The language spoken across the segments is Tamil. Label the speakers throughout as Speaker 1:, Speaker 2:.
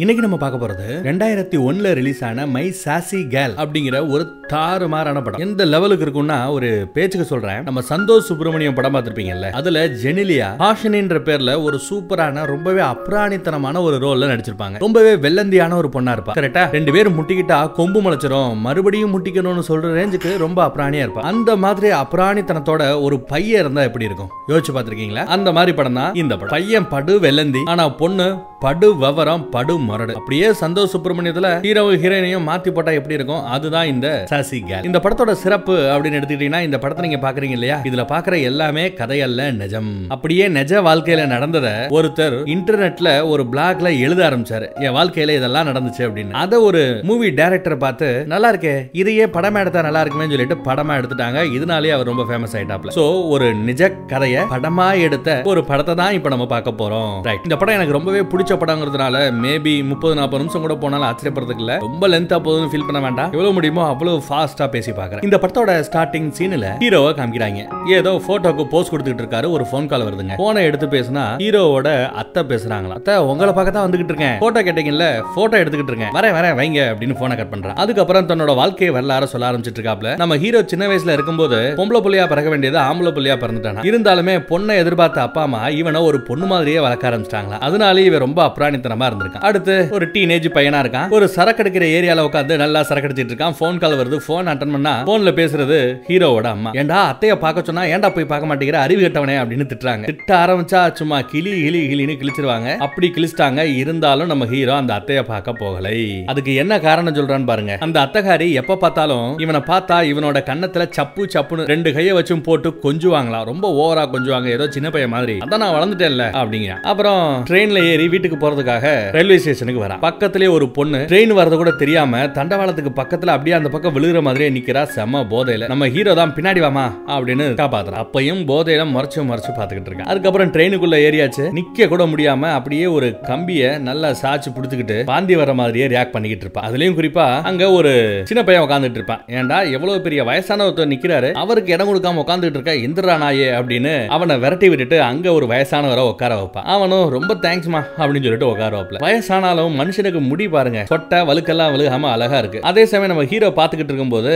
Speaker 1: இன்னைக்கு நம்ம பார்க்க போறது ரெண்டாயிரத்தி ஒன்னுல ரிலீஸ் ஆன மை சாசி கேல் அப்படிங்கிற ஒரு தாறுமாறான படம். எந்த லெவலுக்கு இருக்கும்னா ஒரு பேச்சுக்கு சொல்றேன். நம்ம சந்தோஷ் சுப்பிரமணியம் படம் பார்த்திருப்பீங்கல்ல அதுல ஜெனிலியா ஹாஷனின்ற பேர்ல ஒரு சூப்பரான ரொம்பவே அப்ராணித்தனமான ஒரு ரோல்ல நடிச்சிருப்பாங்க. ரொம்பவே வெள்ளந்தியான ஒரு பொண்ணா இருப்பா. கரெக்டா ரெண்டு பேரும் முட்டிக்கிட்டா கொம்பு முளைச்சிரும். மறுபடியும் முட்டிக்கணும்னு சொல்ற ரேஞ்சுக்கு ரொம்ப அப்ராணியா இருப்பா. அந்த மாதிரி அப்ராணித்தனத்தோட ஒரு பையன் இருந்தா எப்படி இருக்கும்? யோசிச்சு பார்த்திருக்கீங்களா? அந்த மாதிரி படம் தான் இந்த படம். பையன் படு வெள்ளந்தி ஆனா பொண்ணு படு விவரம் படு மரடு அப்படியே சந்தோஷ் சுப்பிரமணியத்துல ஹீரோ ஹீரோயினையும் மாத்தி போட்டா எப்படி இருக்கும்? அதுதான் இந்த சாசி கேல். இந்த படத்தோட சிறப்பு அப்படின்னு எடுத்துக்கிட்டீங்கன்னா இந்த படத்தை நீங்க பாக்குறீங்க இல்லையா? இதுல பாக்குற எல்லாமே கதையல்ல நிஜம். அப்படியே நிஜ வாழ்க்கையில நடந்தத ஒருத்தர் இன்டர்நெட்ல ஒரு பிளாக்ல எழுத ஆரம்பிச்சாரு. என் வாழ்க்கையில இதெல்லாம் நடந்துச்சு அப்படின்னு. அதை ஒரு மூவி டைரக்டர் பார்த்து நல்லா இருக்கே. இதையே படமா எடுத்தா நல்லா இருக்குமே சொல்லிட்டு படமா எடுத்துட்டாங்க. இதனாலேயே அவர் ரொம்ப ஃபேமஸ் ஆயிட்டாப்ல. சோ ஒரு நிஜ கதையை படமா எடுத்த ஒரு படத்தை தான் இப்ப நம்ம பார்க்க போறோம். ரைட் இந்த படம் எனக்கு ரொம்பவே பிடிச்ச படங்கிறதுனால மேபி முப்பது நாற்பது நிமிஷம் கூட போனாலும் ஆச்சரியப்படுறதுக்கு இல்ல. ரொம்ப லென்த்தா போதும் ஃபீல் பண்ண வேண்டாம். எவ்வளவு முடியுமோ அவ்வளவு ஃபாஸ்டா பேசி பார்க்கறேன். இந்த படத்தோட ஸ்டார்டிங் சீன்ல ஹீரோவை காமிக்கிறாங்க. ஏதோ போட்டோக்கு போஸ்ட் கொடுத்துட்டு இருக்காரு ஒரு ஃபோன் கால் வருதுங்க. போனை எடுத்து பேசினா ஹீரோவோட அத்தை பேசுறாங்களா அத்தை உங்களை பார்க்க தான் வந்துகிட்டு இருக்கேன். போட்டோ கேட்டீங்கல்ல போட்டோ எடுத்துக்கிட்டு இருக்கேன். வரேன் வரேன் வைங்க அப்படின்னு போனை கட் பண்றான். அதுக்கப்புறம் தன்னோட வாழ்க்கையை வரலாறு சொல்ல ஆரம்பிச்சிட்டு இருக்காப்ல. நம்ம ஹீரோ சின்ன வயசுல இருக்கும்போது பொம்பளை புள்ளியா பிறக்க வேண்டியது ஆம்பளை புள்ளியா பிறந்துட்டானா. இருந்தாலுமே பொண்ணை எதிர்பார்த்த அப்பா அம்மா இவனை ஒரு பொண்ணு மாதிரியே வளர்க்க ஆரம்பிச்சிட்டாங்களா அதனால இவன் ரொம்ப அப்ராணித்தனமா இருந்திருக்கான். அடுத்து ஒரு டீனேஜ் பையனா இருக்கான். ஒரு சரக்கு எடுக்கிற ஏரியால உட்காந்து நல்லா சரக்கு அடிச்சிட்டு இருக்கான். போன் கால் வருது ஃபோன் அட்டன் பண்ணா போன்ல பேசுறது ஹீரோவோட அம்மா. ஏண்டா அத்தைய பார்க்க சொன்னா ஏன்டா போய் பார்க்க மாட்டேங்கிற அறிவு கட்டவனே அப்படின்னு திட்டுறாங்க. திட்ட ஆரம்பிச்சா சும்மா கிளி கிளி கிளின்னு கிழிச்சிருவாங்க. அப்படி கிழிச்சிட்டாங்க. இருந்தாலும் நம்ம ஹீரோ அந்த அத்தைய பார்க்க போகலை. அதுக்கு என்ன காரணம் சொல்றான்னு பாருங்க. அந்த அத்தகாரி எப்ப பார்த்தாலும் இவனை பார்த்தா இவனோட கன்னத்துல சப்பு சப்புன்னு ரெண்டு கையை வச்சும் போட்டு கொஞ்சுவாங்களாம். ரொம்ப ஓவரா கொஞ்சுவாங்க. ஏதோ சின்ன பையன் மாதிரி. அதான் நான் வளர்ந்துட்டேன்ல அப்படிங்க அப்புறம் ட்ரெயின்ல ஏறி வீட்டுக்கு போறதுக்காக ரயில்வே ஸ்டேஷனுக்கு வரா. பக்கத்திலே ஒரு பொண்ணு ட்ரெயின் வரது கூட தெரியாம தண்டவாளத்துக்கு பக்கத்துல அப்படியே அந்த பக்கம் விழுகிற மாதிரியே நிக்கிறா செம போதையில. நம்ம ஹீரோ தான் பின்னாடி வாமா அப்படின்னு காப்பாத்துறா. அப்பையும் போதையில மறைச்சு மறைச்சு பாத்துக்கிட்டு இருக்கா. அதுக்கப்புறம் ட்ரெயினுக்குள்ள ஏரியாச்சு நிக்க கூட முடியாம அப்படியே ஒரு கம்பிய நல்லா சாச்சு புடிச்சுக்கிட்டு பாந்தி வர மாதிரியே ரியாக்ட் பண்ணிக்கிட்டு இருப்பான் அதுலயும் குறிப்பா அங்க ஒரு சின்ன பையன் உட்காந்துட்டு இருப்பான். ஏன்டா எவ்வளவு பெரிய வயசான ஒருத்தர் நிக்கிறாரு. அவருக்கு இடம் கொடுக்காம உட்காந்துட்டு இருக்க இந்திரா நாயே அப்படின்னு அவனை விரட்டி விட்டுட்டு அங்க ஒரு வயசானவரை உட்கார வைப்பான் அவனும் ரொம்ப தேங்க்ஸ்மா அப்படின்னு சொல்லிட்டு உட்கார வைப்பல வயசான ஆனாலும் மனுஷனுக்கு முடி பாருங்க. சொட்டை வழுக்கெல்லாம் விழுகாம அழகா இருக்கு. அதே சமயம் நம்ம ஹீரோ பாத்துக்கிட்டு இருக்கும்போது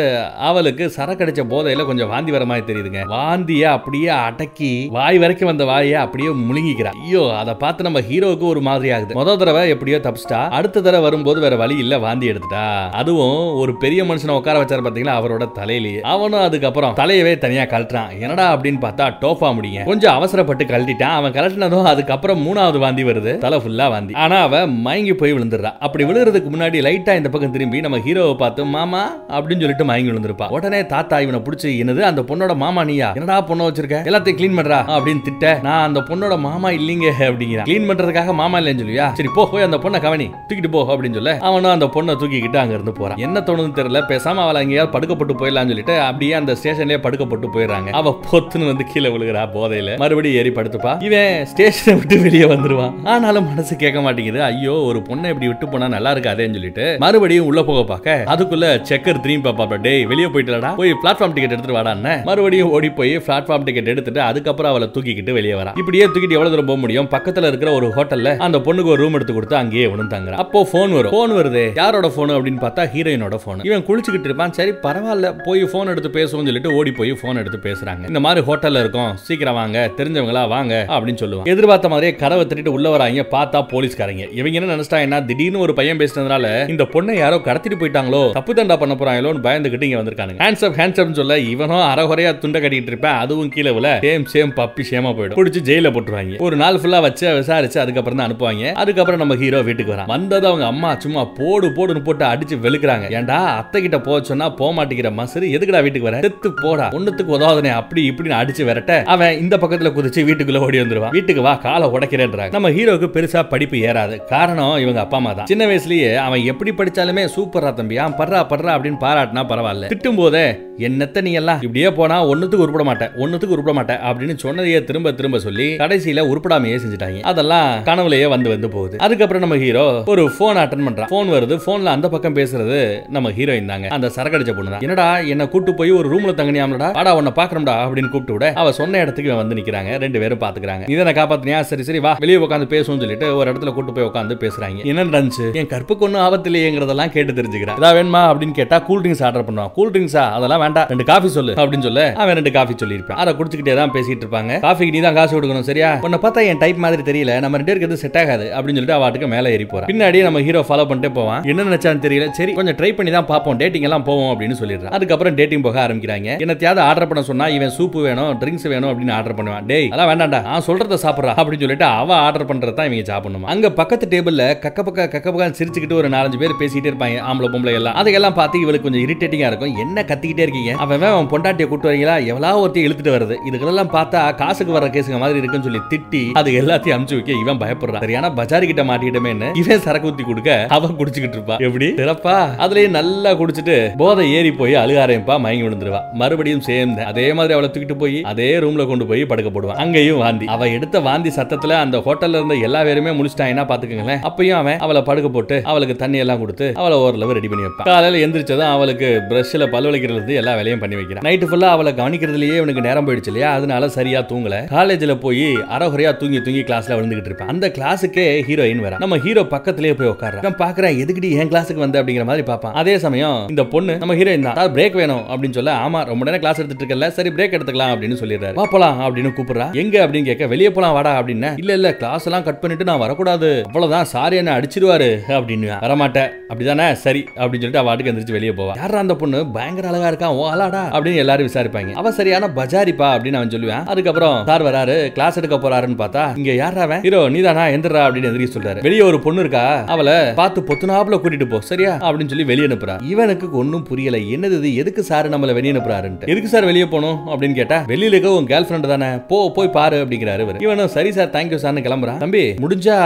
Speaker 1: அவளுக்கு சரக்கடிச்ச போதையில கொஞ்சம் வாந்தி வர மாதிரி தெரியுதுங்க. வாந்திய அப்படியே அடக்கி வாய் வரைக்கும் வந்த வாயை அப்படியே முழுங்கிக்கிறா. ஐயோ அதை பார்த்து நம்ம ஹீரோவுக்கு ஒரு மாதிரி ஆகுது. முதல் தடவை எப்படியோ தப்பிச்சிட்டா அடுத்த தடவை வரும்போது வேற வழி இல்ல வாந்தி எடுத்துட்டா. அதுவும் ஒரு பெரிய மனுஷனை உட்கார வச்சாரு பாத்தீங்களா அவரோட தலையிலேயே. அவனும் அதுக்கப்புறம் தலையவே தனியா கழட்டுறான். என்னடா அப்படின்னு பார்த்தா டோஃபா முடியும் கொஞ்சம் அவசரப்பட்டு கழட்டிட்டான். அவன் கழட்டினதும் அதுக்கப்புறம் மூணாவது வாந்தி வருது. தலை ஃபுல்லா வாந்தி. ஆனா அவ மயங்கி போய் விழுந்துடுறா. அப்படி விழுறதுக்கு முன்னாடி லைட்டா இந்த பக்கம் திரும்பி நம்ம ஹீரோவை பார்த்து மாமா அப்படின்னு சொல்லிட்டு மயங்கி விழுந்திருப்பா. உடனே தாத்தா இவனை பிடிச்சி என்னது அந்த பொண்ணோட மாமா நீயா? என்னடா பொண்ணை வச்சிருக்க? எல்லாத்தையும் கிளீன் பண்றா? அப்படின்னு திட்ட நான் அந்த பொண்ணோட மாமா இல்லீங்க அப்படிங்கிற கிளீன் பண்றதுக்காக மாமா இல்லைன்னு சொல்லுவியா? சரி போ போய் அந்த பொண்ணை கவனி. தூக்கிட்டு போ அப்படின்னு சொல்ல அவனும் அந்த பொண்ணை தூக்கிக்கிட்டு அங்க இருந்து போறான். என்ன தோணுதுன்னு தெரியல பேசாம அவளை எங்கேயாவது படுக்கப்பட்டு போயிடலாம்னு சொல்லிட்டு அப்படியே அந்த ஸ்டேஷன்லயே படுக்கப்பட்டு போயிடுறாங்க. அவ பொத்துன்னு வந்து கீழே விழுகிறா போதையில. மறுபடியும் ஏறி படுத்துப்பா. இவன் ஸ்டேஷனை விட்டு வெளியே வந்துருவான். ஆனாலும் மனசு கேட்க மாட்டேங்குது. ஐயோ ஒரு பொண்ணை இப்படி விட்டு போனா நல்லா இருக்காதேன்னு சொல்லிட்டு மறுபடியும் உள்ள போக பார்க்க. அதுக்குள்ள செக்கர் திரும்பி பாப்பா டேய் வெளியே போயிட்டுலடா போய் பிளாட்ஃபார்ம் டிக்கெட் எடுத்துட்டு வாடான்னு மறுபடியும் ஓடி போய் பிளாட்ஃபார்ம் டிக்கெட் எடுத்துட்டு அதுக்கப்புறம் அவளை தூக்கிக்கிட்டு வெளியே வரா. இப்படியே தூக்கிட்டு எவ்வளவு தூரம் போக முடியும்? பக்கத்துல இருக்கிற ஒரு ஹோட்டல்ல அந்த பொண்ணுக்கு ஒரு ரூம் எடுத்து கொடுத்து அங்கேயே இவனும் அப்போ போன் வரும். போன் வருது யாரோட போன் அப்படின்னு பார்த்தா ஹீரோயினோட போன் இவன் குளிச்சுக்கிட்டு இருப்பான். சரி பரவாயில்ல போய் போன் எடுத்து பேசுவோம் சொல்லிட்டு ஓடி போய் போன் எடுத்து பேசுறாங்க. இந்த மாதிரி ஹோட்டல்ல இருக்கும். சீக்கிரம் வாங்க தெரிஞ்சவங்களா வாங்க அப்படின்னு சொல்லுவாங்க எதிர்பார்த்த மாதிரியே கதவை திட்டு உள்ள வராங்க. பார்த்தா போலீஸ்காரங்க. இவங்க என்ன நினைச்சிட்டாங்கன்னா திடீர்னு ஒரு பையன் பேசினதுனால இந்த பொண்ணை யாரோ கடத்திட்டு போயிட்டாங்களோ? தப்பு தண்டா பண்ண போறாங்களோன்னு பயந்துகிட்டு இங்க வந்திருக்காங்க ஹேண்ட்ஸ் அப் ஹேண்ட்ஸ் அப் சொல்ல இவனும் அறகுறையா துண்டை கட்டிட்டு இருப்பேன். அதுவும் கீழே விழ. சேம் சேம் பப்பி சேமா போயிடும். பிடிச்சி ஜெயில போட்டுருவாங்க. ஒரு நாள் ஃபுல்லா வச்சு விசாரிச்சு அதுக்கப்புறம் தான் அனுப்புவாங்க. அதுக்கப்புறம் நம்ம ஹீரோ வீட்டுக்கு வரான். வந்தது அவங்க அம்மா சும்மா போடு போடுன்னு போட்டு அடிச்சு வெளுக்குறாங்க. ஏன்டா அத்தை கிட்ட போக சொன்னா போக மாட்டேங்கிற மசரு எதுக்குடா வீட்டுக்கு வர? செத்து போடா. ஒண்ணுத்துக்கு உதவாதனே அப்படி இப்படின்னு அடிச்சு விரட்ட அவன் இந்த பக்கத்துல குதிச்சு வீட்டுக்குள்ள ஓடி வந்துருவான். வீட்டுக்கு வா காலை உடைக்கிறேன்றாங்க. நம்ம ஹீரோக்கு பெருசா படிப்பு ஏறாது. காரணம் இவங்க அப்பா அம்மா தான். சின்ன வயசுலயே அவன் எப்படி படிச்சாலுமே சூப்பரா தம்பியா படுறா படுறா அப்படின்னு பாராட்டினா பரவாயில்ல. திட்டும் போதே என்னத்த நீ எல்லாம்? இப்படியே போனா ஒண்ணுத்துக்கு உருப்பட மாட்டேன் ஒன்னுத்துக்கு உருப்பட மாட்டேன் அப்படின்னு சொன்னதையே திரும்ப திரும்ப சொல்லி கடைசியில உருப்படாமையே செஞ்சுட்டாங்க. அதெல்லாம் கனவுலயே வந்து வந்து போகுது. அதுக்கப்புறம் நம்ம ஹீரோ ஒரு போன் அட்டன் பண்றான். போன் வருது போன்ல அந்த பக்கம் பேசுறது நம்ம ஹீரோயின் தாங்க. அந்த சரக்கடிச்ச பொண்ணு தான். என்னடா என்ன கூட்டு போய் ஒரு ரூம்ல தங்கினியாம்லடா? வாடா உன்னை பாக்குறோம்டா அப்படின்னு கூப்பிட்டு விட அவ சொன்ன இடத்துக்கு வந்து நிக்கிறாங்க. ரெண்டு பேரும் பாத்துக்கிறாங்க. இதை காப்பாத்தினியா? சரி சரி வா. வெளியே உட்காந்து பேசுவோம்னு சொல்லிட்டு ஒரு இடத்துல கூட்டு போய் உட்காந்து பேசுறாங்க. என்ன நடந்துச்சு? என் கற்புக்கு ஒன்றும் ஆபத்து இல்லையேங்கிறதெல்லாம் கேட்டு தெரிஞ்சுக்கிறேன். ஏதாவது வேணுமா அப்படின்னு கேட்டா கூல் ட்ரிங்க்ஸ் ஆர்டர் பண்ணுவான். கூல் ட்ரிங்க்ஸா அதெல்லாம் வேண்டாம். ரெண்டு காஃபி சொல்லு அப்படின்னு சொல்ல. அவன் ரெண்டு காஃபி சொல்லியிருப்பான். அதை குடிச்சுக்கிட்டே தான் பேசிட்டு இருப்பாங்க. காஃபிக்கு நீ தான் காசு கொடுக்கணும் சரியா? உன்னை பார்த்தா என் டைப் மாதிரி தெரியல. நம்ம ரெண்டு பேருக்கு செட் ஆகாது அப்படின்னு சொல்லிட்டு அவாட்டுக்கு மேலே ஏறி போறான் பின்னாடி நம்ம ஹீரோ ஃபாலோ பண்ணிட்டே போவான். என்ன நினைச்சான்னு தெரியல. சரி கொஞ்சம் ட்ரை பண்ணி தான் பார்ப்போம். டேட்டிங் எல்லாம் போவோம் அப்படின்னு சொல்லிடுறான். அதுக்கப்புறம் டேட்டிங் போக ஆரம்பிக்கிறாங்க. என்னத்தையாவது ஆர்டர் பண்ண சொன்னா இவன் சூப்பு வேணும் ட்ரிங்க்ஸ் வேணும் அப்படின்னு ஆர்டர் பண்ணுவான். டேய் அதெல்லாம் வேண்டாம்டா. நான் சொல்றத சாப்பிட்றா அப்படின்னு சொல்லிட்டு அவ ஆர்டர் பண்றத தான் இவங்க சாப்பிடணும்? அங்க பக்கத்து டேபிள்ல கக்க பக்க கக்க பக்கம் சிரிச்சுக்கிட்டு ஒரு நாலஞ்சு பேர் பேசிட்டே இருப்பாங்க ஆம்பளை பொம்பளை எல்லாம். அதையெல்லாம் பார்த்து இவளுக்கு கொஞ்சம் இரிட்டேட்டிங்கா இருக்கும். என்ன கத்திக்கிட்டே இருக்கீங்க? அவன் அவன் பொண்டாட்டியை கூட்டு வரீங்களா? எவ்வளோ ஒருத்தையும் இழுத்துட்டு வருது. இதுக்கெல்லாம் பார்த்தா காசுக்கு வர கேஸுங்க மாதிரி இருக்குன்னு சொல்லி திட்டி அது எல்லாத்தையும் அமுச்சு வைக்க இவன் பயப்படுறான். சரியான பஜாரி கிட்ட மாட்டிக்கிட்டமேன்னு இவன் சரக்கு ஊத்தி கொடுக்க அவன் குடிச்சுக்கிட்டு இருப்பா. எப்படி? சிறப்பா. அதுலயே நல்லா குடிச்சிட்டு போதை ஏறி போய் அழுக ஆரம்பிப்பா மயங்கி விழுந்துருவா. மறுபடியும் சேர்ந்து அதே மாதிரி அவளை தூக்கிட்டு போய் அதே ரூம்ல கொண்டு போய் படுக்க போடுவான். அங்கேயும் வாந்தி. அவ எடுத்த வாந்தி சத்தத்துல அந்த ஹோட்டல்ல இருந்த எல்லா பேருமே முடிச்சிட்டாங்கன்னா பாத்துக்கங்களேன் அப்பயும் அவன் அவளை படுக்க போட்டு அவளுக்கு தண்ணி எல்லாம் கொடுத்து அவளை ஓரளவு ரெடி பண்ணி வைப்பான். காலையில எந்திரிச்சதும் அவளுக்கு பிரஷ்ல பல்வழிக்கிறது எல்லா வேலையும் பண்ணி வைக்கிறான். நைட்டு ஃபுல்லா அவளை கவனிக்கிறதுலயே இவனுக்கு நேரம் போயிடுச்சு இல்லையா? அதனால சரியா தூங்கல. காலேஜ்ல போய் அறகுறையா தூங்கி தூங்கி கிளாஸ்ல விழுந்துகிட்டு இருப்பான். அந்த கிளாஸுக்கே ஹீரோயின் வரா நம்ம ஹீரோ பக்கத்திலேயே போய் உட்கார்றான். நான் பாக்குறேன் எதுக்குடி என் கிளாஸுக்கு வந்து? அப்படிங்கிற மாதிரி பாப்பான் அதே சமயம் இந்த பொண்ணு நம்ம ஹீரோயின் தான். பிரேக் வேணும்? அப்படின்னு சொல்ல ஆமா ரொம்ப நேரம் கிளாஸ் எடுத்துட்டு இருக்கல சரி பிரேக் எடுத்துக்கலாம் அப்படின்னு சொல்லிடுறாரு. வா போலாம் அப்படின்னு கூப்பிடுறா எங்க? அப்படின்னு கேட்க வெளியே போலாம் வாடா அப்படின்னு இல்ல இல்ல கிளாஸ் எல்லாம் கட் பண்ணிட்டு நான் வரக்கூடாது. அவ்வளவுதான் சாரி என்ன அடிச்சிருவாரு அப்படின்னு. வரமாட்டேன். அப்படிதானே? சரி அப்படின்னு சொல்லிட்டு அவ வாட்டுக்கு எந்திரிச்சு வெளியே போவா. யாரா அந்த பொண்ணு? பயங்கர அழகா இருக்கா? ஓ அலாடா அப்படின்னு எல்லாரும் விசாரிப்பாங்க. அவ சரியான பஜாரிப்பா? அப்படின்னு அவன் சொல்லுவேன். அதுக்கப்புறம் சார் வராரு கிளாஸ் எடுக்க போறாருன்னு பார்த்தா இங்க யாரா அவன்? ஹீரோ நீதானா? எந்திரா அப்படின்னு எதிரி சொல்றாரு. வெளியே ஒரு பொண்ணு இருக்கா? அவளை பார்த்து பொத்துனாப்புல கூட்டிட்டு போ சரியா? அப்படின்னு சொல்லி வெளியே அனுப்புறா. இவனுக்கு ஒன்னும் புரியல. என்னது இது? எதுக்கு சார் நம்மள வெளியே அனுப்புறாருன்ட்டு? எதுக்கு சார் வெளியே போகணும்? அப்படின்னு கேட்டா வெளியில இருக்க உன் கேர்ள் ஃப்ரெண்ட் தானே? போ போய் பாரு அப்படிங்கிறாரு இவனும் சரி சார் தேங்க்யூ சார்னு கிளம்புறான். தம்பி முடிஞ்சா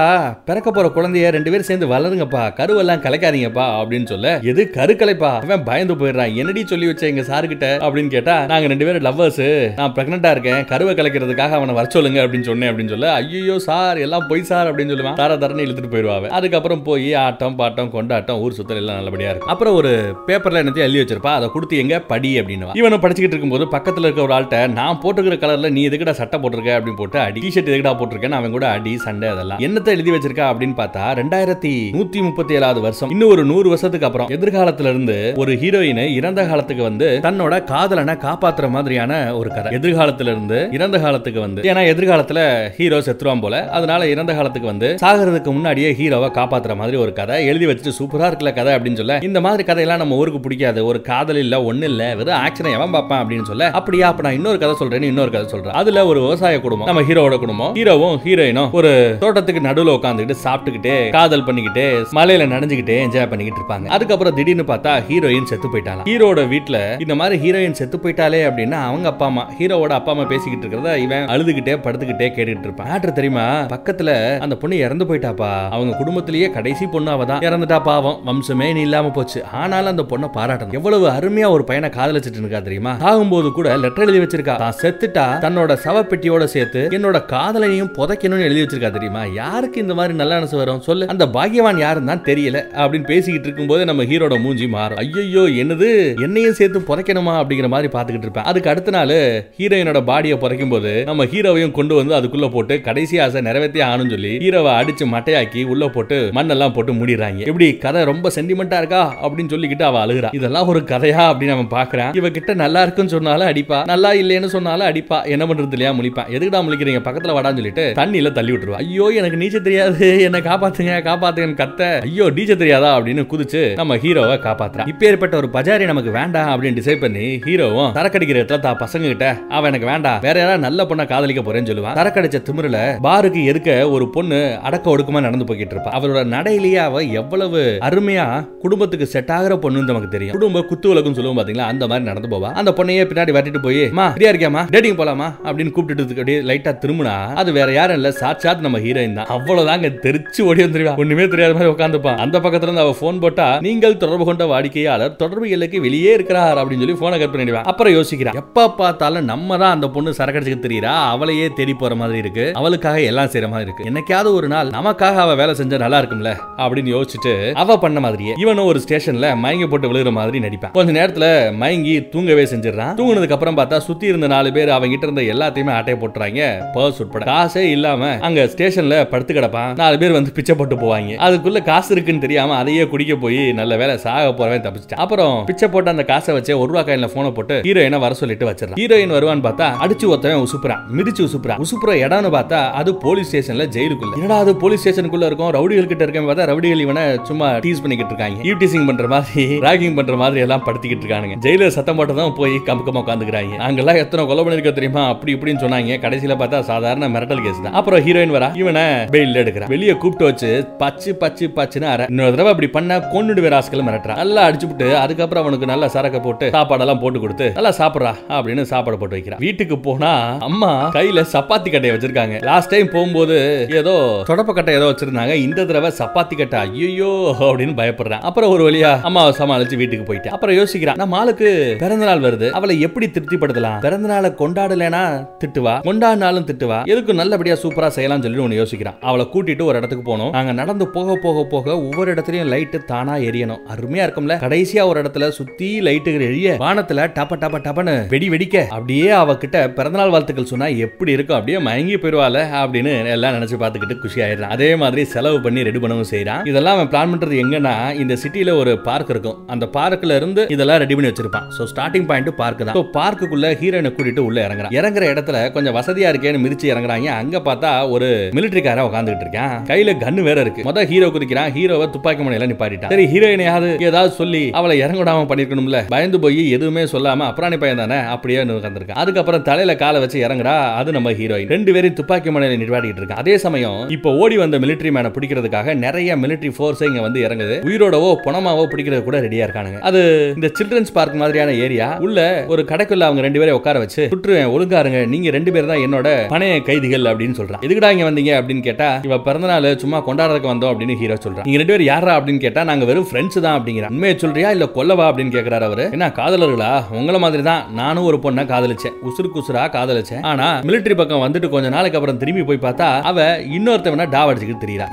Speaker 1: பிறக்க போற குழந்தைய ரெண்டு பேரும் சேர்ந்து வளருங்கப்பா. கருவெல்லாம் கலைக்காதீங்கப்பா அப்படின்னு சொல்ல எது கரு கலைப்பா அவன் பயந்து போயிடுறான். என்னடி சொல்லி வச்ச எங்க சார் கிட்ட அப்படின்னு கேட்டா நாங்க ரெண்டு பேரும் லவ்வர்ஸ் நான் பிரெக்னண்டா இருக்கேன். கருவை கலைக்கிறதுக்காக அவனை வர சொல்லுங்க அப்படின்னு சொன்னேன் அப்படின்னு சொல்ல ஐயோ சார் எல்லாம் பொய் சார் அப்படின்னு சொல்லுவான். தர தரன்னு இழுத்துட்டு போயிடுவாங்க அதுக்கப்புறம் போய் ஆட்டம் பாட்டம் கொண்டாட்டம் ஊர் சுத்தல் எல்லாம் நல்லபடியா இருக்கும். அப்புறம் ஒரு பேப்பர்ல என்னத்தையும் எழுதி வச்சிருப்பா. அதை கொடுத்து எங்க? படி அப்படின்னு இவனை படிச்சுக்கிட்டு இருக்கும்போது பக்கத்துல இருக்க ஒரு ஆள்கிட்ட நான் போட்டுக்கிற கலர்ல நீ எதுக்குடா சட்டை போட்டிருக்க? அப்படின்னு போட்டு அடி டிஷர்ட் எதுக்குடா போட்டிருக்கேன் அவன் கூட அடி சண்டை அதெல்லாம். என்னத்தை எழுதி வச்சிருக்கா? அப்படின்னு பார்த்தா ரெண்டாயிரத்தி நூத்தி முப்பத்தி ஏழாவது வருஷம். இன்னும் ஒரு நூறு வருஷத்துக்கு அப்புறம் எதிர்காலத்துல இருந்து ஒரு ஹீரோயின் இறந்த காலத்துக்கு வந்து தன்னோட காதலனை காப்பாத்துற மாதிரியான ஒரு கதை. எதிர்காலத்துல இருந்து இறந்த காலத்துக்கு வந்து ஏன்னா எதிர்காலத்துல ஹீரோ செத்துருவான் போல அதனால இறந்த காலத்துக்கு வந்து சாகிறதுக்கு முன்னாடியே ஹீரோவை காப்பாத்துற மாதிரி ஒரு கதை. எழுதி வச்சுட்டு சூப்பரா இருக்குல்ல கதை அப்படின்னு சொல்ல இந்த மாதிரி கதையெல்லாம் நம்ம ஊருக்கு பிடிக்காது. ஒரு காதல் இல்ல ஒண்ணு இல்ல வெறும் ஆக்ஷனை எவன் பார்ப்பான் அப்படின்னு சொல்ல அப்படியா அப்ப நான் இன்னொரு கதை சொல்றேன்னு இன்னொரு கதை சொல்றேன். அதுல ஒரு விவசாய குடும்பம் நம்ம ஹீரோவோட குடும்பம் ஹீரோவும் ஹீரோயினும் ஒரு தோட்டத்துக்கு நடுவுல உட்காந்துக்கிட்டு சாப்பிட்டுக்கிட்டே காதல் பண்ணிக்கிட்டே மலையில நனைஞ்சுக்கிட்டே என்ஜாய் பண்ணிக்கிட்டு இருப்பாங்க. அதுக்கப்புறம் திடீர்னு பார்த்தா ஹீரோயின் செத்து போயிட்டாங்க ஹீரோட வீட்டுல இந்த மாதிரி ஹீரோயின் செத்து போயிட்டாலே அப்படின்னா அவங்க அப்பா அம்மா ஹீரோவோட அப்பா அம்மா பேசிக்கிட்டு இருக்கிறத இவன் அழுதுகிட்டே படுத்துக்கிட்டே கேட்டுட்டு இருப்பான். மேட்ரு தெரியுமா? பக்கத்துல அந்த பொண்ணு இறந்து போயிட்டாப்பா. அவங்க குடும்பத்திலேயே கடைசி பொண்ணு அவதான் இறந்துட்டா பாவம் வம்சமே நீ இல்லாம போச்சு. ஆனாலும் அந்த பொண்ணை பாராட்டணும். எவ்வளவு அருமையா ஒரு பையனை காதலிச்சிட்டு இருக்கா தெரியுமா? ஆகும்போது கூட லெட்டர் எழுதி வச்சிருக்கா. தான் செத்துட்டா தன்னோட சவப்பெட்டியோட சேர்த்து என்னோட காதலையும் புதைக்கணும்னு எழுதி வச்சிருக்கா தெரியுமா? யாருக்கு இந்த மாதிரி நல்ல மனசு வரும். சொல்லு. அந்த பாக்கியவான் யாருன்னு தான் தெரியல. அப்படின்னு பேசிக்கிட்டு இருக்கும்போது நம்ம ஹீரோட மூஞ்சி மாறும். ஐயோ என்னது? என்னையும் சேர்த்து புதைக்கணுமா அப்படிங்கிற மாதிரி பார்த்துக்கிட்டு இருப்பேன். அதுக்கு அடுத்த நாள் ஹீரோயினோட பாடியை புதைக்கும் போது நம்ம ஹீரோவையும் கொண்டு வந்து அதுக்குள்ள போட்டு கடைசி ஆசை நிறைவேற்றி ஆனும் சொல்லி ஹீரோவை அடிச்சு மட்டையாக்கி உள்ள போட்டு மண்ணெல்லாம் போட்டு மூடிடுறாங்க. இப்படி கதை ரொம்ப சென்டிமெண்டா இருக்கா? அப்படின்னு சொல்லிக்கிட்டு அவ அழுகுறா. இதெல்லாம் ஒரு கதையா அப்படின்னு நம்ம பாக்குறான். இவ கிட்ட நல்லா இருக்குன்னு சொன்னாலும் அடிப்பா. நல்லா இல்லைன்னு சொன்னாலும் அடிப்பா. என்ன பண்றது இல்லையா முழிப்பான் எதுக்குடா முழிக்கிறீங்க? பக்கத்துல வாடான்னு சொல்லிட்டு தண்ணியில தள்ளி விட்டுருவா. ஐயோ எனக்கு நீச்சல் தெரியாது. என்ன காப்பாத்துங்க காப்பாத்துங்கன்னு கத்த ஐயோ டீச்சர் தெரியாதா? அப்படின்னு குதிச்சு நம்ம ஹீரோவை காப்பாத்துறான். இப்பேற்பட்ட ஒரு பஜாரி நமக்கு வேண்டாம் அப்படின்னு டிசைட் பண்ணி ஹீரோவும் சரக்கடிக்கிற இடத்துல தா பசங்க கிட்ட அவன் எனக்கு வேண்டாம் வேற யாராவது நல்ல பொண்ணை காதலிக்க போறேன்னு சொல்லுவான். சரக்கடிச்ச திமிருல பாருக்கு எதுக்க ஒரு பொண்ணு அடக்க ஒடுக்கமா நடந்து போய்கிட்டு இருப்பா. அவளோட நடையிலேயே அவ எவ்வளவு அருமையா குடும்பத்துக்கு செட் ஆகிற பொண்ணுன்னு நமக்கு தெரியும். குடும்ப குத்து விளக்குன்னு சொல்லுவோம் பாத்தீங்களா? அந்த மாதிரி நடந்து போவா. அந்த பொண்ணையே பின்னாடி வரட்டிட்டு போய் மா ஃப்ரீயா இருக்கியாமா டேட்டிங் போலாமா? அப்படின்னு கூப்பிட்டு அப்படியே லைட்டா திரும்பினா அது வேற யாரும் இல்ல. சாட்சாத் நம்ம ஹீரோயின் தான். அவ்வளவுதாங்க தெரிச்சு ஓடி வந்துருவா ஒண்ணுமே தெரியாத மாதிரி உட்காந்துப்பான் அந்த பக்கத்துல இருந்து அவ போன் போட்டா நீங்கள் தொடர்பு கொண்ட வாடிக்கையாளர் தொடர்பு எல்லைக்கு வெளியே இருக்கிறார் அப்படின்னு சொல்லி போனை கட் பண்ணிடுவான் அப்புறம் யோசிக்கிறான் எப்ப பார்த்தாலும் நம்ம தான் அந்த பொண்ணு சரக்கடிச்சுக்கு தெரியுறா? அவளையே தேடி போற மாதிரி இருக்கு. அவளுக்காக எல்லாம் செய்யற மாதிரி இருக்கு. என்னைக்காவது ஒரு நாள் நமக்காக அவ வேலை செஞ்சா நல்லா இருக்கும்ல? அப்படின்னு யோசிச்சுட்டு அவ பண்ண மாதிரியே இவனும் ஒரு ஸ்டேஷன்ல மயங்கி போட்டு விழுகிற மாதிரி நடிப்பான் கொஞ்ச நேரத்துல மயங்கி தூங்கவே செஞ்சிடறான். தூங்குனதுக்கு அப்புறம் பார்த்தா சுத்தி இருந்த நாலு பேர் அவங்க கிட்ட இருந்த எல்லாத்தையுமே அட்டையை போட்டுறாங்க. பர்ஸ் உட்பட. காசே இல்லாம அங்க ஸ்டேஷன்ல படுத்து கிடப்பான். நாலு பேர் வந்து பிச்சை போட்டு போவாங்க. அதுக்குள்ள காசு இருக்குன்னு தெரியாம அதையே குடிக்க போய் நல்ல வேலை சாக போறவன் தப்பிச்சு அப்புறம் பிச்சை போட்டு அந்த காசை வச்சு ஒரு ரூபா கையில போனை போட்டு ஹீரோயினை வர சொல்லிட்டு வச்சிடறான். ஹீரோயின் வருவான்னு பார்த்தா அடிச்சு ஒருத்தவன் உசுப்புறான். மிதிச்சு உசுப்புறான். உசுப்புற இடம்னு பார்த்தா அது போலீஸ் ஸ்டேஷன்ல ஜெயிலுக்குள்ள என்னடா அது போலீஸ் ஸ்டேஷனுக்குள்ள இருக்கும்? ரவுடிகள் கிட்ட இருக்கேன் பார்த்தா ரவுடிகள் இவனை சும்மா டீஸ் பண்ணிக்கிட்டு இருக்காங்க. யூடிசிங் பண்ற மாதிரி ராகிங் பண்ற மாதிரி எல்லாம் படுத்திக்கிட்டு இருக்கானுங்க. ஜெயிலர் சத்தம் போட்டு தான் போய் கம்பக்கமா உட்காந்துக்கிறாங்க அங்கெல்லாம் எத்தனை கொலை பண்ணிருக்க தெரியுமா? அப்படி இப்படின்னு சொன்னாங்க. கடைசியில பார்த்தா சாதாரண மிரட்டல் கேஸ் தான். அப்புறம் ஹீரோயின் வரா. இவனை பெயில் எடுக்கிறான். வெளியே கூப்பிட்டு வச்சு பச்சு பச்சு பச்சுன்னு அரை. இன்னொரு தடவை அப்படி பண்ண கொண்டுடுவே ராஸ்கள் மிரட்டுறான் நல்லா அடிச்சுட்டு அதுக்கப்புறம் அவனுக்கு நல்லா சரக்கு போட்டு சாப்பாடெல்லாம் போட்டு கொடுத்து நல்லா சாப்பிட்றா அப்படின்னு சாப்பாடு போட்டு வைக்கிறான் வீட்டுக்கு போனா அம்மா கையில சப்பாத்தி கட்டையை வச்சிருக்காங்க. லாஸ்ட் டைம் போகும்போது ஏதோ தொடப்ப கட்டை ஏதோ வச்சிருந்தாங்க. இந்த தடவை சப்பாத்தி கட்டை ஐயோ அப்படின்னு பயப்படுறான் அப்புறம் ஒரு வழியா அம்மாவை சமாளிச்சு வீட்டுக்கு போயிட்டேன் அப்புறம் யோசிக்கிறான் நம்ம ஆளுக்கு பிறந்த நாள் வருது. அவளை எப்படி திருப்திப்படுத்தலாம்? பிறந்த நாளை கொண்டாடலைனா திட்டுவா? கொண்டாடினாலும் திட்டுவா? எதுக்கு நல்லபடியா சூப்பரா செய்யலாம்னு சொல்லி ஒன்னு யோசிக்கிறான். அவளை கூட்டிட்டு ஒரு இடத்துக்கு போ போனோம் நாங்க நடந்து போக போக போக ஒவ்வொரு இடத்துலயும் லைட்டு தானா எரியணும். அருமையா இருக்கும்ல. கடைசியா ஒரு இடத்துல சுத்தி லைட்டுகள் எரிய வானத்துல டப டப டப்பன்னு வெடி வெடிக்க அப்படியே அவகிட்ட பிறந்தநாள் வாழ்த்துக்கள் சொன்னா எப்படி இருக்கும்? அப்படியே மயங்கி போயிருவாள் அப்படின்னு எல்லாம் நினைச்சு பார்த்துக்கிட்டு குஷி ஆயிடுறான். அதே மாதிரி செலவு பண்ணி ரெடி பண்ணவும் செய்யறான் இதெல்லாம் அவன் பிளான் பண்றது எங்கன்னா இந்த சிட்டில ஒரு பார்க் இருக்கும். அந்த பார்க்ல இருந்து இதெல்லாம் ரெடி பண்ணி வச்சிருப்பான். சோ ஸ்டார்டிங் பாயிண்ட் பார்க் தான். பார்க்குள்ள ஹீரோயினை கூட்டிட்டு உள்ள இறங்குறான். இறங்குற இடத்துல கொஞ்சம் வசதியா இருக்கேன்னு மிதிச்சு இறங்குறாங்க. அங்க பார்த்தா ஒரு மிலிட்டரிக்கார உட்காந்துட்டு இருக்கான். கையில கன்னு வேற இருக்கு. முத ஹீரோ குதிக்கிறான் ஹீரோவை துப்பாக்கி முனையில நிப்பாட்டிட்டான். சரி ஹீரோயினையாவது ஏதாவது சொல்லி அவளை இறங்கிடாம பண்ணிருக்கணும்ல. பயந்து போய் எதுவுமே சொல்லாம அப்புறாணி பையன் தானே அப்படியே உட்காந்துருக்கான் அதுக்கப்புறம் தலையில காலை வச்சு இறங்குடா அது நம்ம ஹீரோயின் ரெண்டு பேரும் துப்பாக்கி முனையில நிப்பாட்டிட்டு இருக்கான் அதே சமயம் இப்போ ஓடி வந்த மிலிட்டரி மேனை பிடிக்கிறதுக்காக நிறைய மிலிட்டரி ஃபோர்ஸ் இங்க வந்து இறங்குது. உயிரோடவோ பணமாவோ பிடிக்கிறது கூட ரெடியா இருக்கானுங்க. அது இந்த சில்ட்ரன்ஸ் பார்க் மாதிரியான ஏரியா உள்ள ஒரு கடைக்குள்ள அவங்க ரெண்டு பேரை உட்கார வச்சு சுற்றுவேன் ஒழுங்காருங்க நீங்க ரெண்டு பேர் தான் என்னோட பணைய கைதிகள் அப்படின்னு சொல்றான். எதுக்குடா இங்க வந்தீங்க அப்படின்னு கேட்டா இவ பிறந்த நாள் சும்மா கொண்டாடுறதுக்கு வந்தோம் அப்படின்னு ஹீரோ சொல்றான். நீங்க ரெண்டு பேர் யாரா அப்படின்னு கேட்டா நாங்க வெறும் ஃப்ரெண்ட்ஸ் தான் அப்படிங்கிற உண்மையை சொல்றியா இல்ல கொல்லவா அப்படின்னு கேக்குறாரு அவரு. என்ன காதலர்களா? உங்கள மாதிரி தான் நானும் ஒரு பொண்ணை காதலிச்சேன். உசுருக்கு உசுரா காதலிச்சேன். ஆனா மிலிட்டரி பக்கம் வந்துட்டு கொஞ்ச நாளைக்கு அப்புறம் திரும்பி போய் பார்த்தா அவ இன்னொருத்தவனா டாவ் அடிச்சுக்கிட்டு தெரியுறா.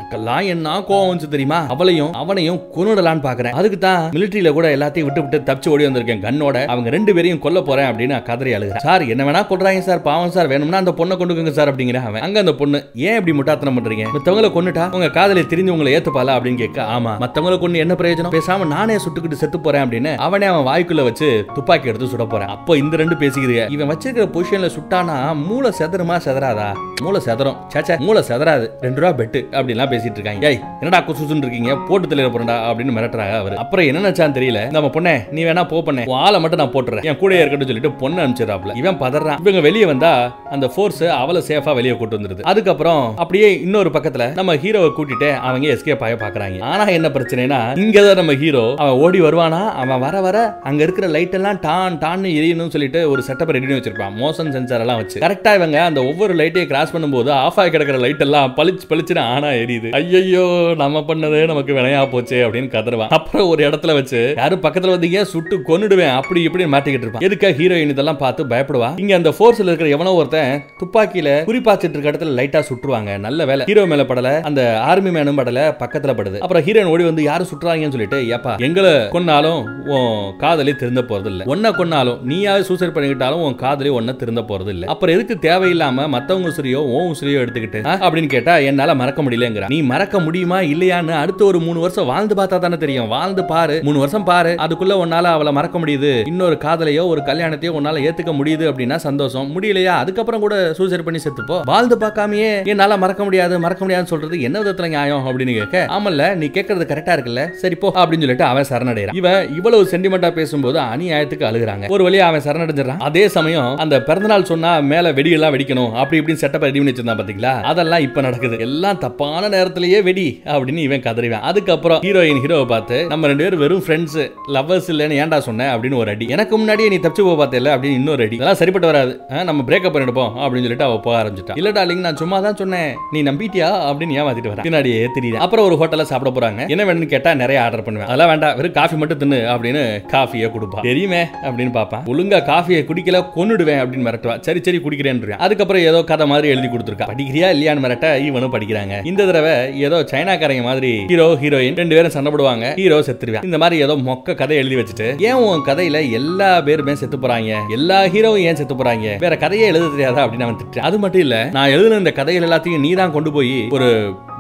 Speaker 1: என்ன கோவம் வந்து தெரியுமா? அவளையும் அவனையும் கொன்னுடலான்னு பாக்குறேன். அதுக்கு தான் மிலிட்டரியில கூட எல்லாத்தையும் விட்டு விட்டு தப்பிச்சு ஓடி வந்திருக்கேன் கண்ணோட. அவங்க ரெண்டு பேரையும் கொல்ல போறேன் அப்படின்னு கதறி அழுகிறேன். சார் என்ன வேணா கொள்றாங்க சார். பாவம் சார். வேணும்னா அந்த பொண்ணை கொண்டுக்கோங்க சார் அப்படிங்கிற அவன். அங்க அந்த பொண்ணு ஏன் இப்படி முட்டாத்தனம் பண்றீங்க? மத்தவங்கள கேட்டா உங்க காதலை தெரிஞ்சு உங்களை ஏத்துப்பாளா? அப்படின்னு கேட்க ஆமா. மத்தவங்களுக்கு ஒண்ணு என்ன பிரயோஜனம்? பேசாம நானே சுட்டுக்கிட்டு செத்து போறேன் அப்படின்னு அவனே அவன் வாய்க்குள்ள வச்சு துப்பாக்கி எடுத்து சுட போறேன். அப்போ இந்த ரெண்டு பேசிக்கிறீங்க இவன் வச்சிருக்கிற பொசிஷன்ல சுட்டானா மூளை செதறுமா செதறாதா? மூளை செதறும். சேச்சா மூளை செதறாது. ரெண்டு ரூபா பெட்டு அப்படின்லாம் பேசிட்டு இருக்காங்க. ஏய் என்னடா குசுசுன்னு இருக்கீங்க? போட்டு தெளிர போறா அப்படின்னு மிரட்டுறாங்க அவர். அப்புறம் என்ன நினைச்சான்னு தெரியல. நம்ம பொண்ணே நீ வேணா போ பண்ணே. ஆளை மட்டும் நான் போட்டுறேன். என் கூட இருக்கட்டும் சொல்லிட்டு பொண்ணு அனுப்பிச்சிடறாப்ல இவன் பதறான். இவங்க வெளியே வந்தா அந்த ஃபோர்ஸ் அவளை சேஃபா வெளியே கூட்டு வந்துருது. அதுக்கப்புறம் அப்படியே இன்னொரு பக்கத்துல நம்ம ஹீரோவை கூட்டிட்டு அவங்க எஸ்கேப் ஆக பாக்குறாங்க ஆனா என்ன பிரச்சனைனா இங்கதான் நம்ம ஹீரோ அவன் ஓடி வருவானா? அவன் வர வர அங்க இருக்கிற லைட் எல்லாம் டான் டான் எரியணும்னு சொல்லிட்டு ஒரு செட்டப் ரெடி பண்ணி வச்சிருப்பான். மோஷன் சென்சார் எல்லாம் வச்சு. கரெக்டா இவங்க அந்த ஒவ்வொரு லைட்டையும் கிராஸ் பண்ணும்போது ஆஃப் ஆகி கிடக்கிற லைட் எல்லாம் பளிச்சு பளிச்சுன்னு ஆனா எரியுது. ஐயோ நம்ம பண்ணதே நமக்கு வினையா போச்சு அப்படின்னு கதறுவான். அப்புறம் ஒரு இடத்துல வச்சு யாரும் பக்கத்துல வந்தீங்க சுட்டு கொன்னுடுவேன் அப்படி இப்படி மாட்டிக்கிட்டு இருப்பான். எதுக்கா ஹீரோயின் இதெல்லாம் பார்த்து பயப்படுவா இங்க அந்த ஃபோர்ஸ்ல இருக்கிற எவனோ ஒருத்தன் துப்பாக்கியில குறிப்பாச்சிட்டு இருக்க இடத்துல லைட்டா சுட்டுருவாங்க. நல்ல வேலை. ஹீரோ மேல படல. அந்த ஆர்மி மேனும் படல பக்கத்துல படுது. அப்புறம் ஹீரோயின் ஓடி வந்து யாரும் சுட்டுறாங்கன்னு சொல்லிட்டு ஏப்பா எங்களை கொன்னாலும் உன் காதலி திருந்த போறது இல்ல ஒன்ன கொன்னாலும் நீயாவது சூசைட் பண்ணிக்கிட்டாலும் உன் காதலி ஒன்ன திருந்த போறது இல்ல அப்புறம் எதுக்கு தேவையில்லாம மத்தவங்க உசிரியோ ஓ உசிரியோ எடுத்துக்கிட்டு அப்படின்னு கேட்டா என்னால மறக்க முடியலங்கிற. நீ மறக்க முடியுமா இல்லையான்னு அடுத்த ஒரு மூணு வருஷம் வாழ்ந்து பார்த்தா தானே தெரியும். வாழ்ந்து பாரு மூணு வருஷம் பாரு. அதுக்குள்ள உன்னால அவளை மறக்க முடியுது. இன்னொரு காதலையோ ஒரு கல்யாணத்தையோ உன்னால ஏத்துக்க முடியுது அப்படின்னா சந்தோஷம். முடியலையா? அதுக்கப்புறம் கூட சூசைட் பண்ணி செத்துப்போ. வாழ்ந்து பார்க்காமயே என்னால மறக்க முடியாது மறக்க முடியாதுன்னு சொல்றது என்ன விதத்துல நியாயம் அப்படின்னு கேட்க ஆமல்ல நீ கேட்கறது கரெக்டா இருக்குல்ல? சரி போ அப்படின்னு சொல்லிட்டு அவன் சரணடைறான் இவன் இவ்வளவு சென்டிமெண்டா பேசும்போது அநியாயத்துக்கு அழுகுறாங்க. ஒரு வழியா அவன் சரணடைஞ்சிடறான். அதே சமயம் அந்த பிறந்தநாள் சொன்னா மேல வெடியெல்லாம் வெடிக்கணும் அப்படி இப்படின்னு செட்டப் ரெடி பண்ணி வச்சிருந்தான் பாத்தீங்களா? அதெல்லாம் இப்ப நடக்குது. எல்லாம் தப்பான நேரத்திலேயே வெடி அப்படின்னு இவன் கதறிவான். அதுக்கப்புறம் ஹீரோயின் ஹீரோவை பார்த்து நம்ம ரெண்டு பேரும் வெறும் ஃப்ரெண்ட்ஸ் லவ்வர்ஸ் இல்லைன்னு ஏன்டா சொன்னேன் அப்படின்னு ஒரு அடி. எனக்கு முன்னாடியே நீ தப்பிச்சு போக பார்த்தேல அப்படின்னு இன்னொரு அடி. அதெல்லாம் சரிப்பட்டு வராது. நம்ம பிரேக்கப் பண்ணிடுப்போம் அப்படின்னு சொல்லிட்டு அவ போக ஆரம்பிச்சிட்டா. இல்ல டார்லிங் நான் சும்மா தான் சொன்னேன். நீ நம்பிட்டியா? அப்படின்னு பார்த்துட்டு வரேன் பின்னாடியே தெரியுது அப்புறம் ஒரு ஹோட்டல்ல சாப்பிட போறாங்க. என்ன வேணும்னு கேட்டா நிறைய ஆர்டர் பண்ணுவேன். அதெல்லாம் வேண்டாம். வெறும் காஃபி மட்டும் தின்னு அப்படின்னு காஃபியை கொடுப்பா. தெரியுமே அப்படின்னு பார்ப்பேன். ஒழுங்கா காஃபியை குடிக்கல கொண்டுடுவேன் அப்படின்னு மிரட்டுவா. சரி சரி குடிக்கிறேன்னு அதுக்கப்புறம் ஏதோ கதை மாதிரி எழுதி கொடுத்துருக்கா. படிக்கிறியா இல்லையான்னு மிரட்ட இவனும் படிக்கிறாங்க. இந்த தடவை ஏதோ சைனாக்காரங்க மாதிரி ஹீரோ ஹீரோயின் ரெண்டு பேரும் சண்டை போடுவாங்க. ஹீரோ செத்துருவேன். இந்த மாதிரி ஏதோ மொக்க கதை எழுதி வச்சுட்டு ஏன் உன் கதையில எல்லா பேருமே செத்து போறாங்க? எல்லா ஹீரோவும் ஏன் செத்து போறாங்க? வேற கதையே எழுத தெரியாதா அப்படின்னு அவன் திட்டு அது மட்டும் இல்ல நான் எழுதின இந்த கதைகள் எல்லாத்தையும் நீ தான் கொண்டு போய் ஒரு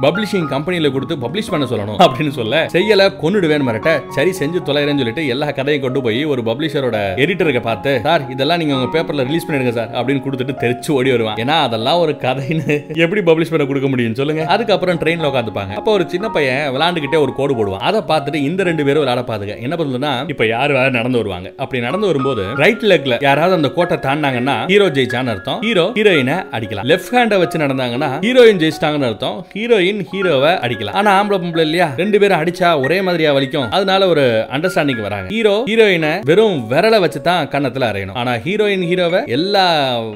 Speaker 1: பப்ளிஷிங் கம்பெனியில கொடுத்து பப்ளிஷ் பண்ண சொல்லணும் அப்படின்னு சொல்ல செய்யல கொன்னுடுவேன் மிரட்ட சரி செஞ்சு தொலைறேன்னு சொல்லிட்டு எல்லா கதையும் கொண்டு போய் ஒரு பப்ளிஷரோட எடிட்டருக்கு பார்த்து சார் இதெல்லாம் நீங்க உங்க பேப்பர்ல ரிலீஸ் பண்ணிடுங்க சார் அப்படின்னு கொடுத்துட்டு தெரிச்சு ஓடி வருவான். ஏன்னா அதெல்லாம் ஒரு கதைன்னு எப்படி பப்ளிஷ் பண்ண கொடுக்க முடியும் சொல்லுங்க. அதுக்கப்புறம் ட்ரெயின்ல உட்காந்துப்பாங்க. அப்போ ஒரு சின்ன பையன் விளாண்டுகிட்டே ஒரு கோடு போடுவான். அதை பார்த்துட்டு இந்த ரெண்டு பேரும் விளையாட பாத்துக்க. என்ன பண்ணுதுன்னா இப்ப யார் வேற நடந்து வருவாங்க? அப்படி நடந்து வரும்போது ரைட் லெக்ல யாராவது அந்த கோட்டை தாண்டாங்கன்னா ஹீரோ ஜெயிச்சான்னு அர்த்தம். ஹீரோ ஹீரோயினை அடிக்கலாம். லெஃப்ட் ஹேண்டை வச்சு நடந்தாங்கன்னா ஹீரோயின் ஜெயிச்சிட்டாங்கன்னு அர்த்தம். ஹீரோ ஹீரோயின் ஹீரோவை அடிக்கலாம். ஆனா ஆம்பளை பொம்பளை இல்லையா? ரெண்டு பேரும் அடிச்சா ஒரே மாதிரியா வலிக்கும். அதனால ஒரு அண்டர்ஸ்டாண்டிங் வராங்க. ஹீரோ ஹீரோயினை வெறும் விரலை வச்சு தான் கன்னத்துல அரையணும் ஆனா ஹீரோயின் ஹீரோவை எல்லா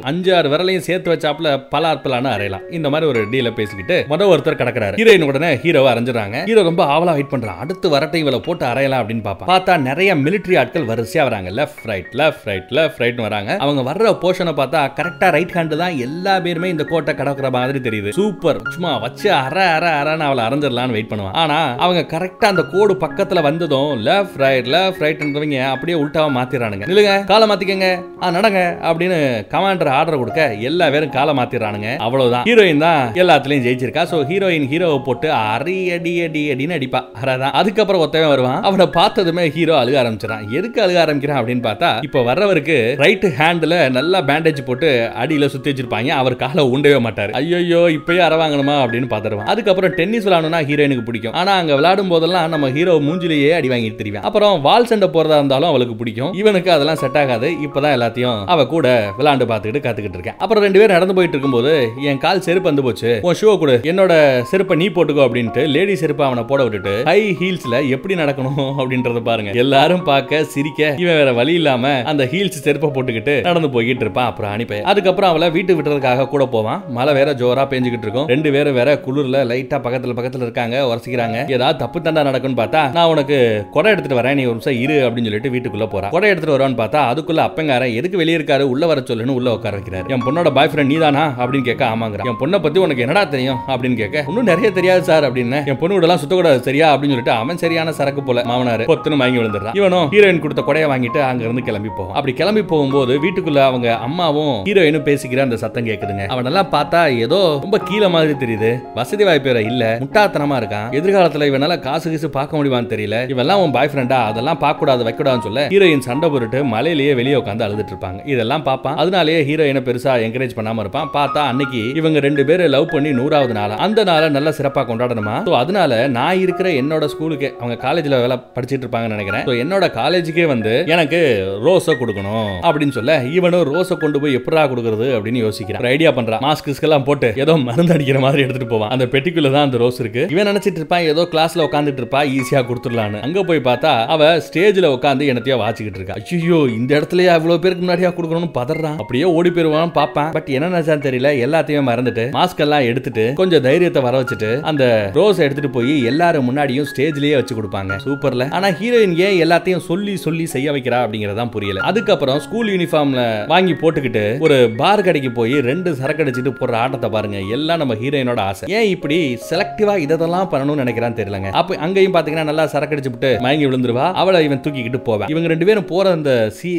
Speaker 1: அஞ்சு ஆறு விரலையும் சேர்த்து வச்சாப்ல பல அற்பலான அரையலாம் இந்த மாதிரி ஒரு டீல பேசிக்கிட்டு மொதல் ஒருத்தர் கிடக்குறாரு. ஹீரோயின் உடனே ஹீரோவை அரைஞ்சிடறாங்க. ஹீரோ ரொம்ப ஆவலா வெயிட் பண்றான் அடுத்து வரட்டை இவளை போட்டு அரையலாம் அப்படின்னு பாப்பா பார்த்தா நிறைய மிலிட்டரி ஆட்கள் வரிசையா வராங்க. Left right left right left ரைட்னு வராங்க. அவங்க வர்ற போர்ஷனை பார்த்தா கரெக்டா ரைட் ஹேண்ட் தான் எல்லா பேருமே இந்த கோட்டை கடக்குற மாதிரி தெரியுது. சூப்பர் சும்மா வச்சு அரை அற அற அறன்னு அவளை அரைஞ்சிடலான்னு வெயிட் பண்ணுவான். ஆனா அவங்க கரெக்டா அந்த கோடு பக்கத்துல வந்ததும் லெஃப்ட் ரைட் லெஃப்ட் ரைட்ன்றவங்க அப்படியே உல்டாவா மாத்திடுறானுங்க. நில்லுங்க காலை மாத்திக்கங்க. ஆ நடங்க அப்படின்னு கமாண்டர் ஆர்டர் கொடுக்க எல்லா பேரும் காலை மாத்திடுறானுங்க. அவ்வளவுதான். ஹீரோயின் தான் எல்லாத்துலயும் ஜெயிச்சிருக்கா. சோ ஹீரோயின் ஹீரோவை போட்டு அரி அடி அடி அடின்னு அடிப்பா. அறதான். அதுக்கப்புறம் ஒருத்தவன் வருவான். அவனை பார்த்ததுமே ஹீரோ அழுக ஆரம்பிச்சிடான் எதுக்கு அழுக ஆரம்பிக்கிறான் அப்படின்னு பார்த்தா இப்போ வர்றவருக்கு ரைட் ஹேண்டில் நல்லா பேண்டேஜ் போட்டு அடியில் சுற்றி வச்சிருப்பாங்க. அவர் காலை உண்டவே மாட்டார். ஐயோ இப்பயே அற வாங்கணுமா அப்படின்னு பாத்துருவான் அதுக்கப்புறம் டென்னிஸ் விளாடணும்னா ஹீரோயினுக்கு பிடிக்கும். ஆனா அங்க விளையாடும் போதெல்லாம் நம்ம ஹீரோ மூஞ்சிலேயே அடி வாங்கிட்டு தெரியும் அப்புறம் வால் சண்டை போறதா இருந்தாலும் அவளுக்கு பிடிக்கும். இவனுக்கு அதெல்லாம் செட் ஆகாது. இப்பதான் எல்லாத்தையும் அவ கூட விளாண்டு பார்த்துக்கிட்டு கத்துக்கிட்டு இருக்கேன். அப்புறம் ரெண்டு பேரும் நடந்து போயிட்டு இருக்கும்போது என் கால் செருப்பு வந்து போச்சு. உன் ஷூ கொடு. என்னோட செருப்பை நீ போட்டுக்கோ அப்படின்ட்டு லேடி செருப்பை அவனை போட விட்டுட்டு ஹை ஹீல்ஸ்ல எப்படி நடக்கணும்? அப்படின்றத பாருங்க. எல்லாரும் பார்க்க சிரிக்க இவன் வேற வழி இல்லாம அந்த ஹீல்ஸ் செருப்பை போட்டுக்கிட்டு நடந்து போய்கிட்டு இருப்பான். அப்புறம் அனுப்பி. அதுக்கப்புறம் அவளை வீட்டு விட்டுறதுக்காக கூட போவான். மழை வேற ஜோரா பேஞ்சுக்கிட்டு இருக்கும். ரெண்டு பேரும் வேற குளிர்ல லைட்டா பக்கத்துல பக்கத்துல இருக்காங்க உரசிக்கிறாங்க. ஏதாவது தப்பு தண்டா நடக்கும்னு பார்த்தா நான் உனக்கு கொடை எடுத்துட்டு வரேன் நீ ஒரு நிமிஷம் இரு அப்படின்னு சொல்லிட்டு வீட்டுக்குள்ள போறா. கொடை எடுத்துட்டு வருவான்னு பார்த்தா அதுக்குள்ள அப்பங்காரன் எதுக்கு வெளியே இருக்காரு உள்ள வர சொல்லுன்னு உள்ள உட்கார வைக்கிறாரு. என் பொண்ணோட பாய் ஃப்ரெண்ட் நீதானா அப்படின்னு கேட்க ஆமாங்கிறான். என் பொண்ணை பத்தி உனக்கு என்னடா தெரியும் அப்படின்னு கேட்க இன்னும் நிறைய தெரியாது சார் அப்படின்னு. என் பொண்ணு கூட எல்லாம் சுத்தக்கூடாது சரியா அப்படின்னு சொல்லிட்டு அவன் சரியான சரக்கு போல மாமனாரு பொத்துன்னு வாங்கி விழுந்துடுறான். இவனும் ஹீரோயின் கொடுத்த கொடையை வாங்கிட்டு அங்க இருந்து கிளம்பி போவான். அப்படி கிளம்பி போகும்போது வீட்டுக்குள்ள அவங்க அம்மாவும் ஹீரோயினும் பேசிக்கிற அந்த சத்தம் கேக்குதுங்க. அவன் நல்லா பார்த்தா ஏதோ ரொம்ப கீழே மாதிரி தெரியுது. வசதி வாய்ப்பு வேற இல்ல. முட்டாத்தனமா இருக்கான். எதிர்காலத்துல இவனால காசு கீசு பார்க்க முடியுமான்னு தெரியல. இவெல்லாம் உன் பாய் ஃப்ரெண்டா அதெல்லாம் பார்க்க கூடாது வைக்க கூடாதுன்னு சொல்ல ஹீரோயின் சண்டை போட்டுட்டு மலையிலேயே வெளியே உட்காந்து அழுதுட்டு இருப்பாங்க. இதெல்லாம் பார்ப்பான். அதனாலேயே ஹீரோயினை பெருசா என்கரேஜ் பண்ணாம இருப்பான். பார்த்தா அன்னைக்கு இவங்க ரெண்டு பேரும் லவ் பண்ணி நூறாவது நாளா? அந்த நாளை நல்லா சிறப்பா கொண்டாடணுமா? So அதனால நான் இருக்கிற என்னோட ஸ்கூலுக்கு அவங்க காலேஜ்ல வேலை படிச்சிட்டு இருப்பாங்கன்னு நினைக்கிறேன். என்னோட காலேஜுக்கே வந்து எனக்கு ரோஸை கொடுக்கணும் அப்படின்னு சொல்ல இவனும் ரோஸை கொண்டு போய் எப்படா கொடுக்கறது அப்படின்னு யோசிக்கிறான். ஐடியா பண்றான். மாஸ்க் எல்லாம் போட்டு ஏதோ மருந்து அடிக்கிற மாதிரி எடுத்துட்டு போவான். அந்த பெட்டிக்குள்ள தான் அந்த ரோஸ் இருக்கு. இவன் நினைச்சிட்டு இருப்பான் ஏதோ கிளாஸ்ல உட்காந்துட்டு இருப்பா ஈஸியா கொடுத்துடலான்னு. அங்க போய் பார்த்தா அவ ஸ்டேஜ்ல உட்காந்து என்னத்தையோ வாச்சிக்கிட்டு இருக்கா. ஐயோ இந்த இடத்துலயே அவ்வளவு பேருக்கு முன்னாடியா கொடுக்கணும்னு பதறான். அப்படியே ஓடி போயிருவான் பாப்பான் பட் என்ன நினைச்சான்னு தெரியல எல்லாத்தையும் மறந்துட்டு மாஸ்க் எல்லாம் எடுத்துட்டு கொஞ்சம் தைரியத்தை வர வச்சுட்டு அந்த ரோஸ் எடுத்துட்டு போய் எல்லாரும் முன்னாடியும் ஸ்டேஜ்லயே வச்சு கொடுப்பாங்க. சூப்பர்ல ஆனா ஹீரோயின் ஏன் எல்லாத்தையும் சொல்லி சொல்லி செய்ய வைக்கிறா அப்படிங்கறதான் புரியல. அதுக்கப்புறம் ஸ்கூல் யூனிஃபார்ம்ல வாங்கி போட்டுக்கிட்டு ஒரு பார் கடைக்கு போய் ரெண்டு சரக்கு அடிச்சிட்டு போடுற ஆட்டத்தை பாருங்க. எல்லாம் நம்ம ஹீரோயினோட ஆசை. ஏன் இப்படி செலக்டிவா இதெல்லாம் பண்ணணும்னு நினைக்கிறான்னு தெரியலங்க. அப்ப அங்கேயும் பாத்தீங்கன்னா நல்லா சரக்கடிச்சு விட்டு மயங்கி விழுந்துருவா. அவளை இவன் தூக்கிக்கிட்டு போவேன் இவங்க ரெண்டு பேரும் போற அந்த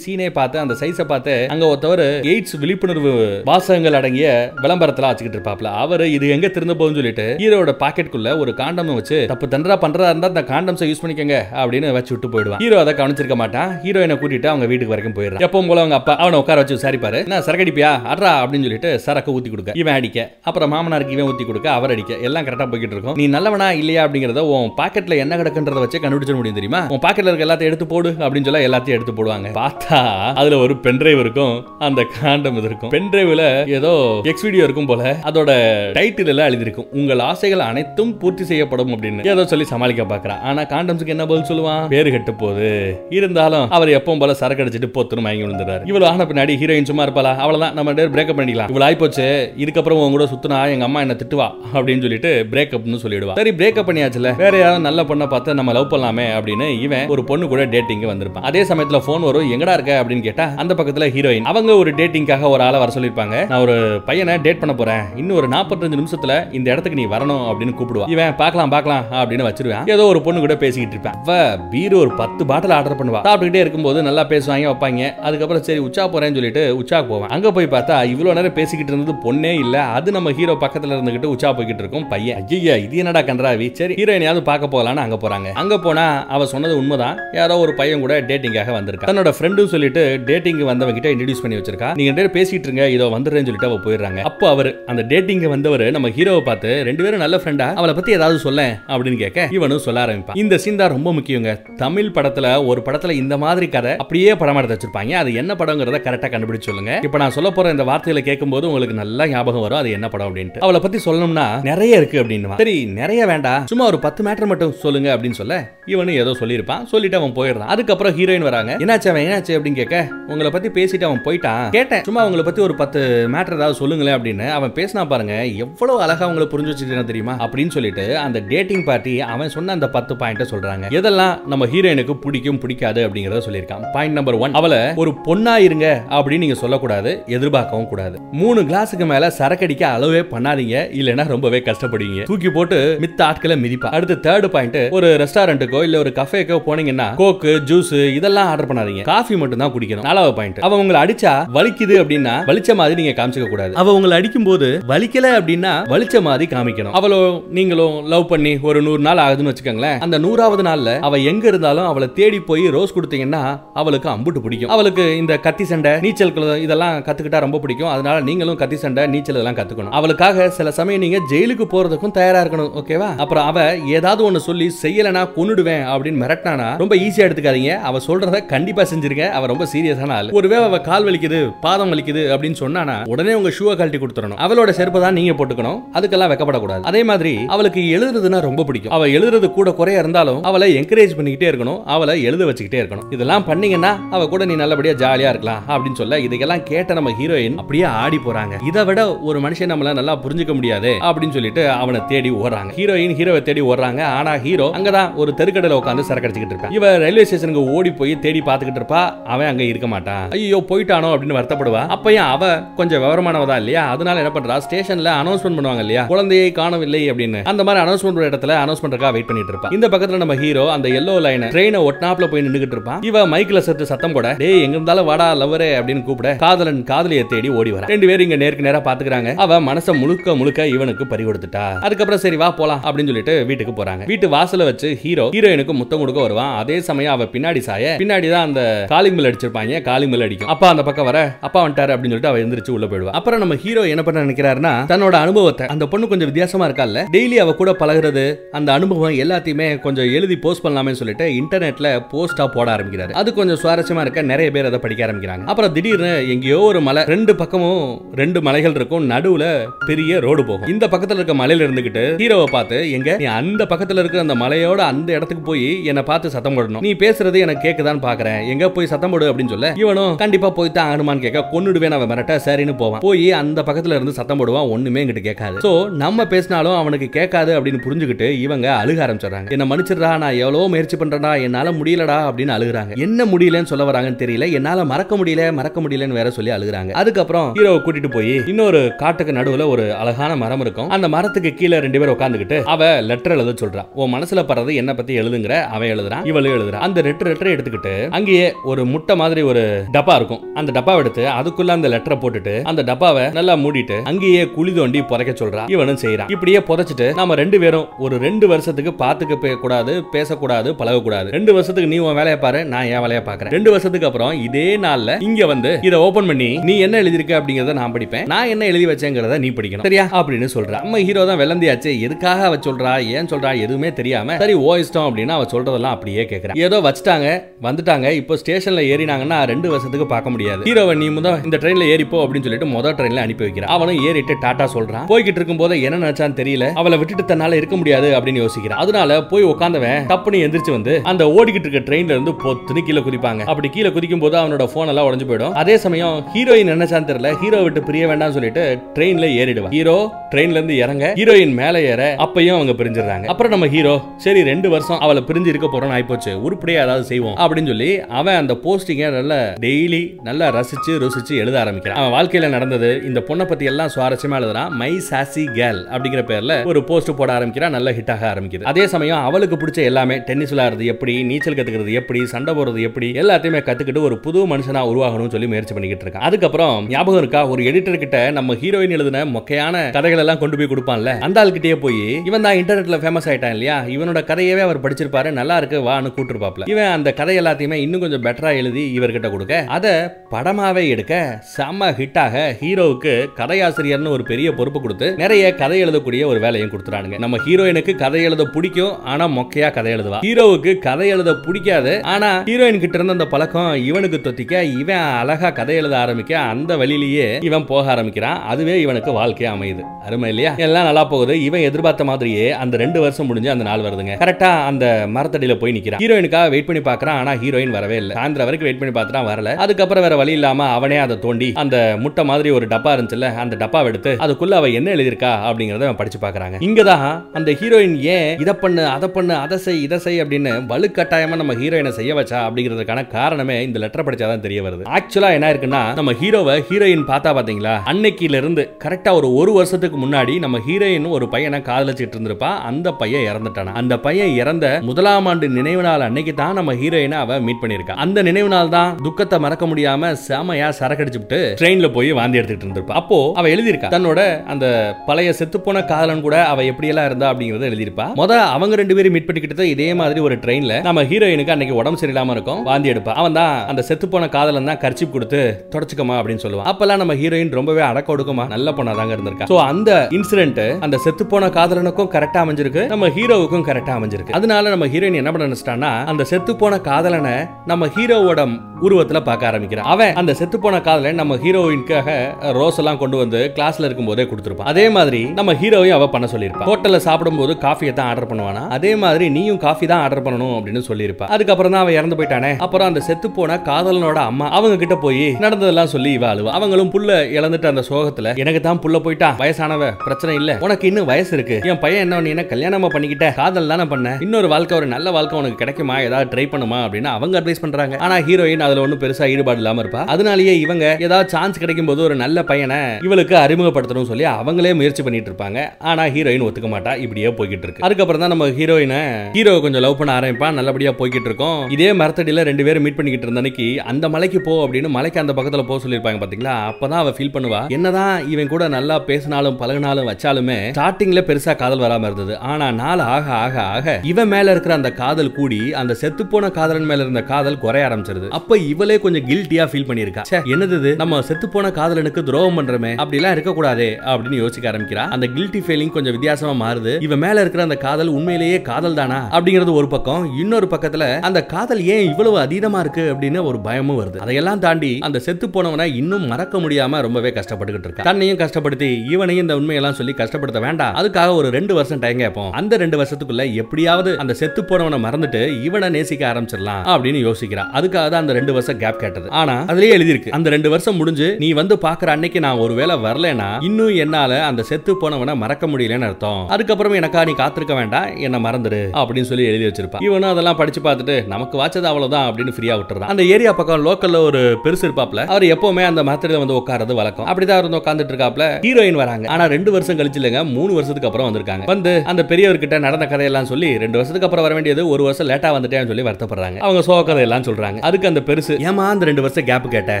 Speaker 1: சீனே பார்த்து அந்த சைஸை பார்த்து அங்க ஒருத்தவர் எய்ட்ஸ் விழிப்புணர்வு வாசகங்கள் அடங்கிய விளம்பரத்துல வச்சுக்கிட்டு இருப்பாப்ல. அவரு இது எங்க திறந்து போகுன்னு சொல்லிட்டு ஹீரோட பாக்கெட்டுக்குள்ள ஒரு காண்டம் வச்சு தப்பு தண்டரா பண்றதா இருந்தா அந்த காண்டம்ஸை யூஸ் பண்ணிக்கங்க அப்படின்னு வச்சு விட்டு போயிடுவான். ஹீரோ அதை கவனிச்சிருக்க மாட்டான். ஹீரோயினை கூட்டிட்டு அவங்க வீட்டுக்கு வரைக்கும் போயிடுறான். எப்பவும் போல அவங்க அப்பா அவனை உட்கார வச்சு விசாரிப்பாரு. நான் சரக்கு அடிப்பியா அட்ரா அப்படின்னு சொல்லிட்டு சரக்கு ஊத்தி கொடுக்க. இவன் அடிக்க. அப்புறம் மாமனாருக்கு இவன் ஊத்தி கொடுக்க. அவர் அடிக்க. எல்லாம் கரெக்டாக போய்கிட்டு இருக்கும். நீ நல்லவனா இல்லையா அப்படிங்கறத உன் பாக்கெட்ல என்ன கிடக்குன்றத வச்சு கண்டுபிடிச்சிட முடியும் தெரியுமா? உன் பாக்கெட்டில் இருக்க எல்லாத்தையும் எடுத்து போடு அப்படின்னு சொல்ல எல்லாத்தையும் எடுத்து போடுவாங்க. பார்த்தா அதுல ஒரு பென்ட்ரைவ் இருக்கும் அந்த காண்டம் இது இருக்கும். பென்ட்ரைவில் ஏதோ எக்ஸ் வீடியோ இருக்கும் போல அதோட டைட்டில் எல்லாம் எழுதியிருக்கும். உங்கள் ஆசைகள் அனைத்தும் பூர்த்தி செய்யப்படும் அப்படின்னு. ஏதோ சொல்லி சமாளிக்க பாக்குறான் ஆனா காண்டம்ஸ்க்கு என்ன பதில் சொல்லுவான்? பேரு கெட்டு போகுது. இருந்தாலும் அவர் எப்பவும் போல சரக்கு அடிச்சிட்டு போத்துரும் வாங்கி விழுந்துறாரு இவ்வளவு ஆன பின்னாடி ஹீரோயின் சும்மா இருப்பாளா? அவ்வளவுதான். நம்ம டேர் பிரேக்கப் பண்ணிக்கலாம் இவ்வளவு ஆயிப்போச்சு. இதுக்கப்புறம் உங்க கூட சுத்தினா எங்க அம்மா என்ன திட்டுவா? அப்படின்னு அப்படின்னு சொல்லிட்டு பிரேக்கப்னு சொல்லிடுவா. சரி பிரேக்கப் பண்ணியாச்சுல. வேற யாரும் நல்ல பொண்ணை பார்த்து நம்ம லவ் பண்ணலாமே அப்படின்னு இவன் ஒரு பொண்ணு கூட டேட்டிங் வந்திருப்பான். அதே சமயத்துல போன் வரும் எங்கடா இருக்க? அப்படின்னு கேட்டா அந்த பக்கத்துல ஹீரோயின் அவங்க ஒரு டேட்டிங்காக ஒரு ஆளை வர சொல்லிருப்பாங்க நான் ஒரு பையனை டேட் பண்ண போறேன். இன்னும் ஒரு 45 நிமிஷத்துல இந்த இடத்துக்கு நீ வரணும் அப்படின்னு கூப்பிடுவான் இவன் பார்க்கலாம் பார்க்கலாம் அப்படின்னு வச்சிருவேன். ஏதோ ஒரு பொண்ணு கூட பேசிக்கிட்டு இருப்பேன். அவ பீர் ஒரு பத்து பாட்டில் ஆர்டர் பண்ணுவா. சாப்பிட்டுக்கிட்டே இருக்கும்போது நல்லா பேசுவாங்க வைப்பாங்க. அதுக்கப்புறம் சரி உச்சா போறேன்னு சொல்லிட்டு உச்சா போவேன். அங்க போய் பார்த்தா இவ்வளவு நேரம் பேசிக்கிட்டு இருந்தது பொண்ணே இல்ல. அது நம்ம ஹீரோ பக்கத்துல இருந்துகிட்டு உச்சா போய்கிட்டு இருக்கும் பையன். ஐயா இது என்னடா கன்றாவி? சரி ஹீரோயினையாவது பார்க்க போகலான்னு அங்க போறாங்க. அங்க போனா அவ சொன்னது உண்மைதான். யாரோ ஒரு பையன் கூட டேட்டிங்காக வந்திருக்கா. தன்னோட ஃப்ரெண்டும் சொல்லிட்டு டேட்டிங் வந்தவங்க கிட்ட இன்ட்ரடியூஸ் பண்ணி வச்சிருக்கா. நீங்க ரெண்டு பேரும் பேசிட்டு இருங்க இதோ வந்துடுறேன்னு சொல்லிட்டு அவ போயிடுறாங்க. அப்போ அவர் அந்த டேட்டிங் வந்தவர் நம்ம ஹீரோவை பார்த்து ரெண்டு பேரும் நல்ல ஃப்ரெண்டா அவளை பத்தி ஏதாவது சொல்ல அப்படின்னு கேட்க இவனும் சொல்ல ஆரம்பிப்பான். இந்த சீன் தான் ரொம்ப முக்கியங்க. தமிழ் படத்துல ஒரு படத்துல இந்த மாதிரி கதை அப்படியே படம் எடுத்து வச்சிருப்பாங்க. அது என்ன படங்கிறத கரெக்டா கண்டுபிடிச்சு சொல்லுங்க. இப்போ நான் சொல்ல போற இந்த வார்த்தைகளை கேட்கும்போது உங்களுக்கு நல்லா ஞாபகம் வரும். அது என்ன படம் அப்படின்ட்டு. அவளை பத்தி சொல்லணும்னா நிறைய இருக்கு அப்படின்னு சரி நிறைய வேண்டாம் சும்மா ஒரு பத்து மேட்டர் மட்டும் சொல்லுங்க அப்படின்னு சொல்ல இவனு ஏதோ சொல்லியிருப்பான். சொல்லிட்டு அவன் போயிடுறான். அதுக்கப்புறம் ஹீரோயின் வராங்க. என்னாச்சு அவன் என்னாச்சு அப்படின்னு கேட்க உங்களை பத்தி பேசிட்டு அவன் போயிட்டான். கேட்டேன். சும்மா உங்களை பத்தி ஒரு பத்து மேட்டர் ஏதாவது சொல்லுங்களேன் அப்படின்னு அவன் பேசினா பாருங்க எவ்வளவு அழகா அவங்கள புரிஞ்சு வச்சுட்டு தெரியுமா? அப்படின்னு சொல்லிட்டு அந்த டேட்டிங் பார்ட்டி அவன் சொன்ன அந்த பத்து பாயிண்ட சொல்றாங்க. எதெல்லாம் நம்ம ஹீரோயினுக்கு பிடிக்கும் பிடிக்காது அப்படிங்கறத சொல்லியிருக்கான். பாயிண்ட் நம்பர் ஒன் அவளை ஒரு பொண்ணா இருங்க அப்படின்னு நீங்க சொல்லக்கூடாது எதிர்பார்க்கவும் கூடாது. மூணு கிளாஸுக்கு மேல சரக்கடிக்க அளவே பண்ணாதீங்க. இல்லைன்னா ரொம்பவே கஷ்டப்படுவீங்க. தூக்கி போட்டு மித்த ஆட்களை மிதிப்பா. அடுத்து தேர்ட் பாயிண்ட் ஒரு ரெஸ்டாரண்ட்டுக்கோ இல்ல ஒரு கஃபேக்கோ போனீங்கன்னா கோக்கு ஜூஸ் இதெல்லாம் ஆர்டர் பண்ணாதீங்க. காஃபி மட்டும் தான் குடிக்கணும். நாலாவது பாயிண்ட் அவ உங்களை அடிச்சா வலிக்குது அப்படின்னா வலிச்ச மாதிரி நீங்க காமிச்சிக்க கூடாது. அவ உங்களை அடிக்கும் போது வலிக்கல அப்படின்னா வலிச்ச மாதிரி காமிக்கணும். அவளோ நீங்களும் லவ் பண்ணி ஒரு நூறு நாள் ஆகுதுன்னு வச்சுக்கோங்களேன். அந்த நூறாவது நாள்ல அவ எங்க இருந்தாலும் அவளை தேடி போய் ரோஸ் கொடுத்தீங்கன்னா அவளுக்கு அம்புட்டு பிடிக்கும். அவளுக்கு இந்த கத்தி சண்டை நீச்சல் இதெல்லாம் கத்துக்கிட்டா ரொம்ப பிடிக்கும். அதனால நீங்களும் கத்தி சண்டை நீச்சல் இதெல்லாம் கத்துக்கணும். அவளுக்காக சில சமயம் நீங்க ஜெயிலுக்கு போறதுக்கும் தயாரா இருக்கணும் ஓகேவா அப்புறம் அவ ஏதாவது ஒண்ணு சொல்லி செய்யலனா கொன்னுடுவேன் அப்படின்னு மிரட்டினானா ரொம்ப ஈஸியா எடுத்துக்காதீங்க. அவ சொல்றத கண்டிப்பா செஞ்சிருங்க. அவ ரொம்ப சீரியஸான ஆள். ஒருவேளை அவ கால் வலிக்குது பாதம் வலிக்குது அப்படின்னு சொன்னானா உடனே உங்க ஷூவை கழட்டி கொடுத்துடணும். அவளோட செருப்பு தான் நீங்க போட்டுக்கணும். அதுக்கெல்லாம் வெக்கப்படக்கூடாது. அதே மாதிரி அவளுக்கு எழுதுறதுன்னா ரொம்ப பிடிக்கும். அவ எழுதுறது கூட குறைய இருந்தாலும் அவளை என்கரேஜ் பண்ணிக்கிட்டே இருக்கணும். அவளை எழுத வச்சுக்கிட்டே இருக்கணும். இதெல்லாம் பண்ணீங்கன்னா அவ கூட நீ நல்லபடியா ஜாலியா இருக்கலாம் அப்படின்னு சொல்ல இதுக்கெல்லாம் கேட்ட நம்ம ஹீரோயின் அப்படியே ஆடி போறாங்க. இதை விட ஒரு மனுஷன் நம்மள நல்லா புரிஞ்சுக்க முடியாது அப்படின்னு சொல்லிட்டு அவனை தேடி ஓடுறாங்க. ஹீரோயின் ஹீரோவை தேடி ஓடுறாங்க. ஆனா ஹீரோ அங்கதான் ஒரு தெருக்கடையில உட்காந்து சரக்கடிச்சுக்கிட்டு இருப்பான். இவ ரயில்வே ஸ்டேஷனுக்கு ஓடி போய் தேடி பார்த்துக்கிட்டு இருப்பா. அவன் அங்க இருக்க மாட்டான். ஐயோ போயிட்டானோ அப்படின்னு வருத்தப்படுவா. அப்பயும் அவ கொஞ்சம் விவரமானவதா இல்லையா? அதனால என்ன பண்றா? ஸ்டேஷன்ல அனௌன்ஸ்மெண்ட் பண்ணுவாங்க இல்லையா? குழந்தையை காணவில்லை அப்படின்னு. அந்த மாதிரி அனௌன்ஸ்மெண்ட் பண்ற இடத்துல பண்றதுக்காக வெயிட் பண்ணிட்டு இருப்பா. இந்த பக்கத்துல நம்ம ஹீரோ அந்த எல்லோ லைன் ட்ரெயினை ஒட்னாப்ல போய் நின்றுட்டு இருப்பான். இவ மைக்ல சத்து சத்தம் போட டேய் எங்க இருந்தாலும் வாடா லவரே அப்படின்னு கூப்பிட காதலன் காதலியை தேடி ஓடி வரா ரெண்டு பேரும் இங்க நேருக்கு நேரா பாத்துக்கிறாங்க அவ மனச முழுக்க முழுக்க இவனுக்கு பறி கொடுத்துட்டா அதுக்கப்புறம் சரி வா போலாம் அப்படின்னு சொல்லிட்டு வீட்டுக்கு போறாங்க. வீட்டு வாசல வச்சு ஹீரோ ஹீரோயினுக்கு முத்தம் கொடுக்க வருவான். அதே சமயம் அவ பின்னாடி சாய பின்னாடி தான் அந்த காலிங் மில் அடிச்சிருப்பாங்க. காலிங் மில் அடிக்கும். அப்பா அந்த பக்கம் வர அப்பா வந்துட்டாரு அப்படின்னு சொல்லிட்டு அவ எந்திரிச்சு உள்ள போயிடுவா அப்புறம் நம்ம ஹீரோ என்ன பண்ண நினைக்கிறாருன்னா தன்னோட அனுபவத்தை அந்த பொண்ணு கொஞ்சம் வித்தியாசமா இருக்கால்ல டெய்லி அவ கூட பழகிறது அந்த அனுபவம் எல்லாத்தையுமே கொஞ்சம் எழுதி போஸ்ட் பண்ணலாமே சொல்லிட்டு இன்டர்நெட்ல போஸ்டா போட ஆரம்பிக்கிறாரு. அது கொஞ்சம் சுவாரஸ்யமா இருக்க நிறைய பேர் அதை படிக்க ஆரம்பிக்கிறாங்க. அப்புறம் திடீர்னு எங்கேயோ ஒரு மலை ரெண்டு பக்கமும் ரெண்டு மலைகள் இருக்கும் நடுவுல பெரிய ரோடு போகும். இந்த பக்கத்துல இருக்க மலையில இருந்துகிட்டு ஹீரோவை பார்த்து எங்க? நீ அந்த பக்கத்துல இருக்கிற அந்த மலையோட அந்த இடத்துக்கு போய் என்னை பார்த்து சத்தம் போடணும். நீ பேசுறது எனக்கு கேக்குதான்னு பாக்குறேன். எங்க போய் சத்தம் போடு அப்படின்னு சொல்ல இவனும் கண்டிப்பா போய் தான் ஆகணுமான்னு கேட்க கொண்டுடுவேன் அவன் மிரட்ட சரின்னு போவான். போய் அந்த பக்கத்துல இருந்து சத்தம் போடுவான் ஒண்ணுமே எங்கிட்ட கேட்காது. சோ நம்ம பேசினாலும் அவனுக்கு கேட்காது அப்படின்னு புரிஞ்சுக்கிட்டு இவங்க அழுக ஆரம்பிச்சிடறாங்க. என்ன மன்னிச்சிடுறா நான் எவ்வளவு முயற்சி பண்றேன்டா என்னால முடியலடா அப்படின்னு அழுகுறாங்க. என்ன முடியலன்னு சொல்ல வராங்கன்னு தெரியல என்னால மறக்க முடியல மறக்க முடியலன்னு வேற சொல்லி அழுகுறாங்க. அதுக்கப்புறம் ஹீரோவை கூட்டிட்டு போய் இன்னொரு காட்டுக்கு நடுவுல ஒரு அழகான மரம் இருக்கும். அந்த மரத்துக்கு கீழே ரெண்டு பேரும் உட்காந்துக்கிட்டு அவ லெட்டர் எழுத சொல்றா. உன் மனசுல படுறது என்ன பத்தி எழுதுங்கிற? அவன் எழுதுறான் இவளும் எழுதுறான் அந்த ரெட்டு லெட்டரை எடுத்துக்கிட்டு அங்கேயே ஒரு முட்டை மாதிரி ஒரு டப்பா இருக்கும். அந்த டப்பாவை எடுத்து அதுக்குள்ள அந்த லெட்டரை போட்டுட்டு அந்த டப்பாவை நல்லா மூடிட்டு அங்கேயே குழி தோண்டி புதைக்க சொல்றா. இவனும் செய்யறான் இப்படியே புதைச்சிட்டு நாம ரெண்டு பேரும் ஒரு ரெண்டு வருஷத்துக்கு பாத்துக்க கூடாது பேசக்கூடாது பழகக்கூடாது. ரெண்டு வருஷத்துக்கு நீ உன் வேலையை பாரு நான் என் வேலையை பாக்குறேன் ரெண்டு வருஷத்துக்கு அப்புறம் இதே நாள்ல இங்க வந்து இதை ஓபன் பண்ணி நீ என்ன எழுதிருக்க அப்படிங்கறத நான் படிப்பேன். நான் என்ன எழுதி வச்சேங்கிறத நீ படிக்கணும். சரியா? அப்படின்னு சொல்றான் நம்ம ஹீரோ தான் வெள்ளந்தியாச்சு எதுக்காக அவ சொல்றா? ஏன் சொல்றா? எதுவுமே தெரியாம. சரி ஓ இஷ்டம் அப்படின்னு அவ சொல்றதெல்லாம் அப்படியே கேக்குறா. ஏதோ வச்சுட்டாங்க வந்துட்டாங்க. இப்போ ஸ்டேஷன்ல ஏறினாங்கன்னா ரெண்டு வருஷத்துக்கு பார்க்க முடியாது. ஹீரோவை நீ முதல் இந்த ட்ரெயின்ல ஏறிப்போ அப்படின்னு சொல்லிட்டு முதல் ட்ரெயின்ல அனுப்பி வைக்கிறான் அவனும் ஏறிட்டு டாட்டா சொல்றான். போய்கிட்டு இருக்கும்போது என்ன நினைச்சான்னு தெரியல. அவளை விட்டுட்டு தன்னால இருக்க முடியாது அப்படின்னு யோசிக்கிறான் அதனால போய் உட்காந்தவன் தப்புன்னு எந்திரிச்சு வந்து அந்த ஓடிக்கிட்டு இருக்க ட்ரெயின்ல இருந்து பொத்துன்னு கீழே குதிப்பாங்க. அப்படி கீழே குதிக்கும் போது அவனோட போன் எல்லாம் உடஞ்சு போயிடும். அதே சமயம் ஹீரோயின் நினைச்சான்னு தெரியல. ஹீரோ விட்டு பிரிய வேண்டாம்னு சொல்லிட்டு ட்ரெயின்ல ஏறிடுவான். ஹீரோ ட்ரெயின்ல இருந்து இறங்க ஹீரோயின் மேல ஏற அப்பயும் அவங்க பிரிஞ்சிடறாங்க. அப்புறம் நம்ம ஹீரோ சரி ரெண்டு வருஷம் அவளை பிரிஞ்சு இருக்க போறோம்னு ஆயிப்போச்சு. உருப்படியா ஏதாவது செய்வோம் அப்படின்னு சொல்லி அவன் அந்த போஸ்டிங்க நல்ல டெய்லி நல்லா ரசிச்சு ருசிச்சு எழுத ஆரம்பிக்கிறான். அவன் வாழ்க்கையில நடந்தது இந்த பொண்ணை பத்தி எல்லாம் சுவாரஸ்யமா எழுதுறான். மை சாசி கேர்ள் அப்படிங்கிற பேர்ல ஒரு போஸ்ட் போட ஆரம்பிக்கிறான் நல்ல ஹிட் ஆக ஆரம்பிக்குது. அதே சமயம் அவளுக்கு பிடிச்ச எல்லாமே டென்னிஸ் விளையாடுறது எப்படி நீச்சல் கத்துக்கிறது எப்படி சண்டை போடுறது எப்படி எல்லாத்தையுமே கத்துக்கிட்டு ஒரு புது மனுஷனா உருவாகணும்னு சொல்லி முயற்சி பண்ணிக்கிட்டு இருக்கான். அதுக்கப்புறம் ஞாபகம் இருக்கா? ஒரு எடிட்டர் கிட்ட நம்ம ஹீரோயின் எழுதின மொக்கையான கதைகள் எல்லாம் கொண்டு போய் கொடுப்பான்ல. அந்த ஆள்கிட்டயே போய் இவன் தான் இன்டர்நெட்ல ஃபேமஸ் ஆயிட்டான் இல்லையா? இவனோட கதையவே அவர் படிச்சிருப்பாரு நல்லா இருக்கு வான்னு கூட்டிருப்பாப்ல இவன் அந்த கதை எல்லாத்தையுமே இன்னும் கொஞ்சம் பெட்டரா எழுதி இவர்கிட்ட கொடுக்க. அதை படமாவே எடுக்க செம ஹிட்டாக ஹீரோவுக்கு கதையாசிரியர்னு ஒரு பெரிய பொறுப்பு கொடுத்து நிறைய கதை எழுதக்கூடிய ஒரு வேலையும் கொடுத்துறானுங்க. நம்ம ஹீரோயினுக்கு கதை எழுத பிடிக்கும் ஆனா மொக்கையா கதை எழுதுவா. ஹீரோவுக்கு கதை எழுத பிடிக்காது ஆனா ஹீரோயின் கிட்ட இருந்த அந்த பழக்கம் இவனுக்கு தொத்திக்க இவன் அழகா கதை எழுத ஆரம்பிக்க அந்த வழியிலேயே இவன் போக ஆரம்பிக்கிறான். அதுவே இவனுக்கு வாழ்க்கையா அமையுது. அருமை இல்லையா? எல்லாம் நல்லா போகுது. இவன் எதிர்பார்த்த மாதிரியே அந்த ரெண்டு வருஷம் முடிஞ்சு அந்த நாள் வருதுங்க. கரெக்டா அந்த மரத்தடியில போய் நிக்கிறான். ஹீரோயினுக்காக வெயிட் பண்ணி பாக்குறான் ஆனா ஹீரோயின் வரவே இல்லை. சாயந்தரம் வரைக்கும் வெயிட் பண்ணி பார்த்தா வரல. அதுக்கப்புறம் வேற வழி இல்லாம அவனே அதை தோண்டி அந்த முட்டை மாதிரி ஒரு டப்பா இருந்துச்சுல்ல அந்த டப்பா எடுத்து அதுக்குள்ள அவ என்ன எழுதியிருக்கா அப்படிங்கறத அவன் படிச்சு பாக்குறாங்க இங்கதான் அந்த ஹீரோயின் ஏன் இதை பண்ணு அதை பண்ணு அதை செய் இதை செய் அப்படின்னு வலுக்கட்டாயமா நம்ம ஹீரோயினை செய்ய வச்சா அப்படிங்கிறதுக்கான காரணமே இந்த லெட்டர் படிச்சாதான் தெரிய வருது. ஆக்சுவலா என்ன இருக்குன்னா நம்ம ஹீரோவை ஹீரோயின் பார்த்தா பாத்தீங்களா அன்னைக்கில இருந்து கரெக்டா ஒரு ஒரு வருஷத்துக்கு முன்னாடி நம்ம ஹீரோயின் ஒரு பையனை காதலிச்சிட்டு இருந்திருப்பா. அந்த பையன் இறந்துட்டானா. அந்த பையன் இறந்த முதலாம் ஆண்டு நினைவு நாள் அன்னைக்கு தான் நம்ம ஹீரோயினை அவ மீட் பண்ணிருக்கா அந்த நினைவு நாள் தான் துக்கத்தை மறக்க முடியாம செமையா சரக்கடிச்சுட்டு ட்ரெயின்ல போய் வாந்தி எடுத்துட்டு இருந்திருப்பா. அப்போ அவ எழுதியிருக்கா. தன்னோட அந்த பழைய செத்துப்போன காதலன் கூட அவ எப்படியெல்லாம் இருந்தா அப்படிங்கறத எழுதியிருப்பா. முத அவங்க ரெண்டு பேரும் மீட் பண்ணிக்கிட்டு இதே மாதிரி ஒரு ட்ரெயின்ல நம்ம ஹீரோயினுக்கு அன்னைக்கு உடம்பு சரியில்லாம இருக்கும். வாந்தி எடுப்பா. அவன் தான் அந்த செத்துப்போன காதலன் தான் கர்ச்சி கொடுத்து தொடச்சுக்கமா அப்படின்னு சொல்லுவான். அப்பெல்லாம் நம்ம ஹீரோயின் ரொம்பவே அடக்க ஒடுக்கமா நல்ல பொண்ணாதாங்க இருந்திருக்கா. சோ அந்த இன்சிடென்ட் அந்த செத்து போன காதலனுக்கும் கரெக்டா அமைஞ்சிருக்கு நம்ம ஹீரோவுக்கும் கரெக்டா அமைஞ்சிருக்கு. அதனால நம்ம ஹீரோயின் என்ன பண்ண நினைச்சிட்டான்னா அந்த செத்து போன காதலனை நம்ம ஹீரோவோட உருவத்துல பார்க்க ஆரம்பிக்கிறான். அவன் அந்த செத்து போன காதலன் நம்ம ஹீரோயின்காக ரோஸ் எல்லாம் கொண்டு வந்து கிளாஸ்ல இருக்கும் போதே கொடுத்துருப்பான். அதே மாதிரி நம்ம ஹீரோவையும் அவ பண்ண சொல்லியிருப்பான் ஹோட்டல்ல சாப்பிடும் போது காஃபியை தான் ஆர்டர் பண்ணுவானா? அதே மாதிரி நீயும் காஃபி தான் ஆர்டர் பண்ணணும் அப்படின்னு சொல்லியிருப்பா. அதுக்கப்புறம் தான் அவன் இறந்து போயிட்டானே. அப்புறம் அந்த செத்து போன காதலனோட அம்மா அவங்க கிட்ட போய் நடந்ததெல்லாம் சொல்லி இவ அழுவா. அவங்களும் புள்ள இழந்துட்டு அந்த சோகத்துல எனக்கு தான் புள்ள போயிட்டா? வயசானவ பிரச்சனை இல்ல. உனக்கு இன்னும் வயசு இருக்கு. என் பையன் என்ன நீ என்ன கல்யாணமா பண்ணிக்கிட்ட? காதல் தானே பண்ண? இன்னொரு வாழ்க்கை ஒரு நல்ல வாழ்க்கை உனக்கு கிடைக்குமா? ஏதாவது ட்ரை பண்ணுமா? அப்படின்னு அவங்க அட்வைஸ் பண்றாங்க. ஆனா ஹீரோயின் அதுல ஒன்றும் பெருசா ஈடுபாடு இல்லாம இருப்பா. அதனாலேயே இவங்க ஏதாவது சான்ஸ் கிடைக்கும் போது ஒரு நல்ல பையனை இவளுக்கு அறிமுகப்படுத்தணும் சொல்லி அவங்களே முயற்சி பண்ணிட்டு இருப்பாங்க. ஆனா ஹீரோயின் ஒத்துக்க மாட்டா. இப்படியே போய்கிட்டு இருக்கு. அதுக்கப்புறம் தான் நம்ம ஹீரோயினை ஹீரோ கொஞ்சம் லவ் பண்ண ஆரம்பிப்பான். நல்லபடியா போய்கிட்டு இருக்கோம். இதே மரத்தடியில ரெண்டு பேரும் மீட் பண்ணிக்கிட்டு இருந்த அன்னைக்கு அந்த மலைக்கு போ அப்படின்னு மலைக்கு அந்த பக்கத்துல போக சொல்லியிருப்பாங்க பாத்தீங்களா? அப்பதான் அவ ஃபீல் பண்ணுவா. என்னதான் இவன் கூட நல்லா பேசினாலும் பழகினாலும் வச்சாலுமே ஸ்டார்டிங்ல பெருசா காதல் வராம இருந்தது. ஆனா நாள் ஆக ஆக ஆக இவன் மேல இருக்கிற அந்த காதல் கூடி அந்த செத்து போன காதலன் மேல இருந்த காதல் குறைய ஆரம்பிச்சிருது. அப்ப இவளே கொஞ்சம் கில்ட்டியா ஃபீல் பண்ணிருக்கா என்னது நம்ம செத்து போன காதலனுக்கு துரோகம் பண்றமே அப்படிலாம் இருக்க கூடாதே அப்படின்னு யோசிக்க ஆரம்பிக்கிறா. அந்த கில்ட்டி ஃபீலிங் கொஞ்சம் வித்தியாசமா மாறுது. இவன் மேல இருக்கிற அந்த காதல் உண்மையிலேயே காதல் தானா? அப்படிங்கிறது ஒரு பக்கம். இன்னொரு பக்கத்துல அந்த காதல் ஏன் இவ்வளவு அதீதமா இருக்கு அப்படின்னு ஒரு பயமும் வருது. அதையெல்லாம் தாண்டி அந்த செத்து போனவனை இன்னும் மறக்க முடியாம ரொம்பவே கஷ்டப்பட்டுக்கிட்டு இருக்கா. தன்னையும் கஷ்டப்படுத்தி இவனையும் இந்த உண்மையெல்லாம் சொல்லி கஷ்டப்படுத்த வேண்டாம். அதுக்காக ஒரு ரெண்டு வருஷம் டைம் கேட்போம். அந்த ரெண்டு வருஷத்துக்குள்ள எப்படியாவது அந்த செத்து போனவனை மறந்துட்டு இவனை நேசிக்க ஆரம்பிச்சிடலாம் அப்படின்னு யோசிக்கிறா. அதுக்காக தான் அந்த ரெண்டு வருஷம் கேப் கேட்டது. ஆனா அதுலயே எழுதியிருக்கு. அந்த ரெண்டு வருஷம் முடிஞ்சு நீ வந்து பாக்குற அன்னைக்கு நான் ஒருவேளை வரலனா இன்னும் என்னால அந்த செத்து போனவனை மறக்க முடியலன்னு அர்த்தம். அதுக்கப்புறம் எனக்கா நீ காத்திருக்க வேண்டாம். என்ன மறந்துடு அப்படின்னு சொல்லி எழுதி வச்சிருப்பா. இவனும் அதெல்லாம் படிச்சு பார்த்துட்டு நமக்கு வாச்சது அவ்வளவுதான் அப்படின்னு ஃப்ரீயா விட்டுறான். அந்த ஏரியா பக்கம் லோக்கல்ல ஒரு பெருசு இருப்பாப்ல. அவர் எப்பவுமே அந்த மரத்துல வந்து உட்காரது வழக்கம். அப்படிதான் இருந்து உட்காந்துட்டு இருக்காப்ல. ஹீரோயின் வராங்க. ஆனா ரெண்டு வருஷம் கழிச்சு இல்லைங்க மூணு வருஷத்துக்கு அப்புறம் வந்திருக்காங்க. வந்து அந்த பெரியவர்கிட்ட நடந்த கதையெல்லாம் சொல்லி ரெண்டு வருஷத்துக்கு அப்புறம் வர வேண்டியது ஒரு வருஷம் லேட்டா வந்துட்டேன்னு சொல்லி வருத்தப்படுறாங்க. அவங்க சோக கதையெல்லாம் சொல்றாங்க. அதுக்கு அந்த பெருசு ஏமா அந்த ரெண்டு வருஷம் கேப் கேட்ட?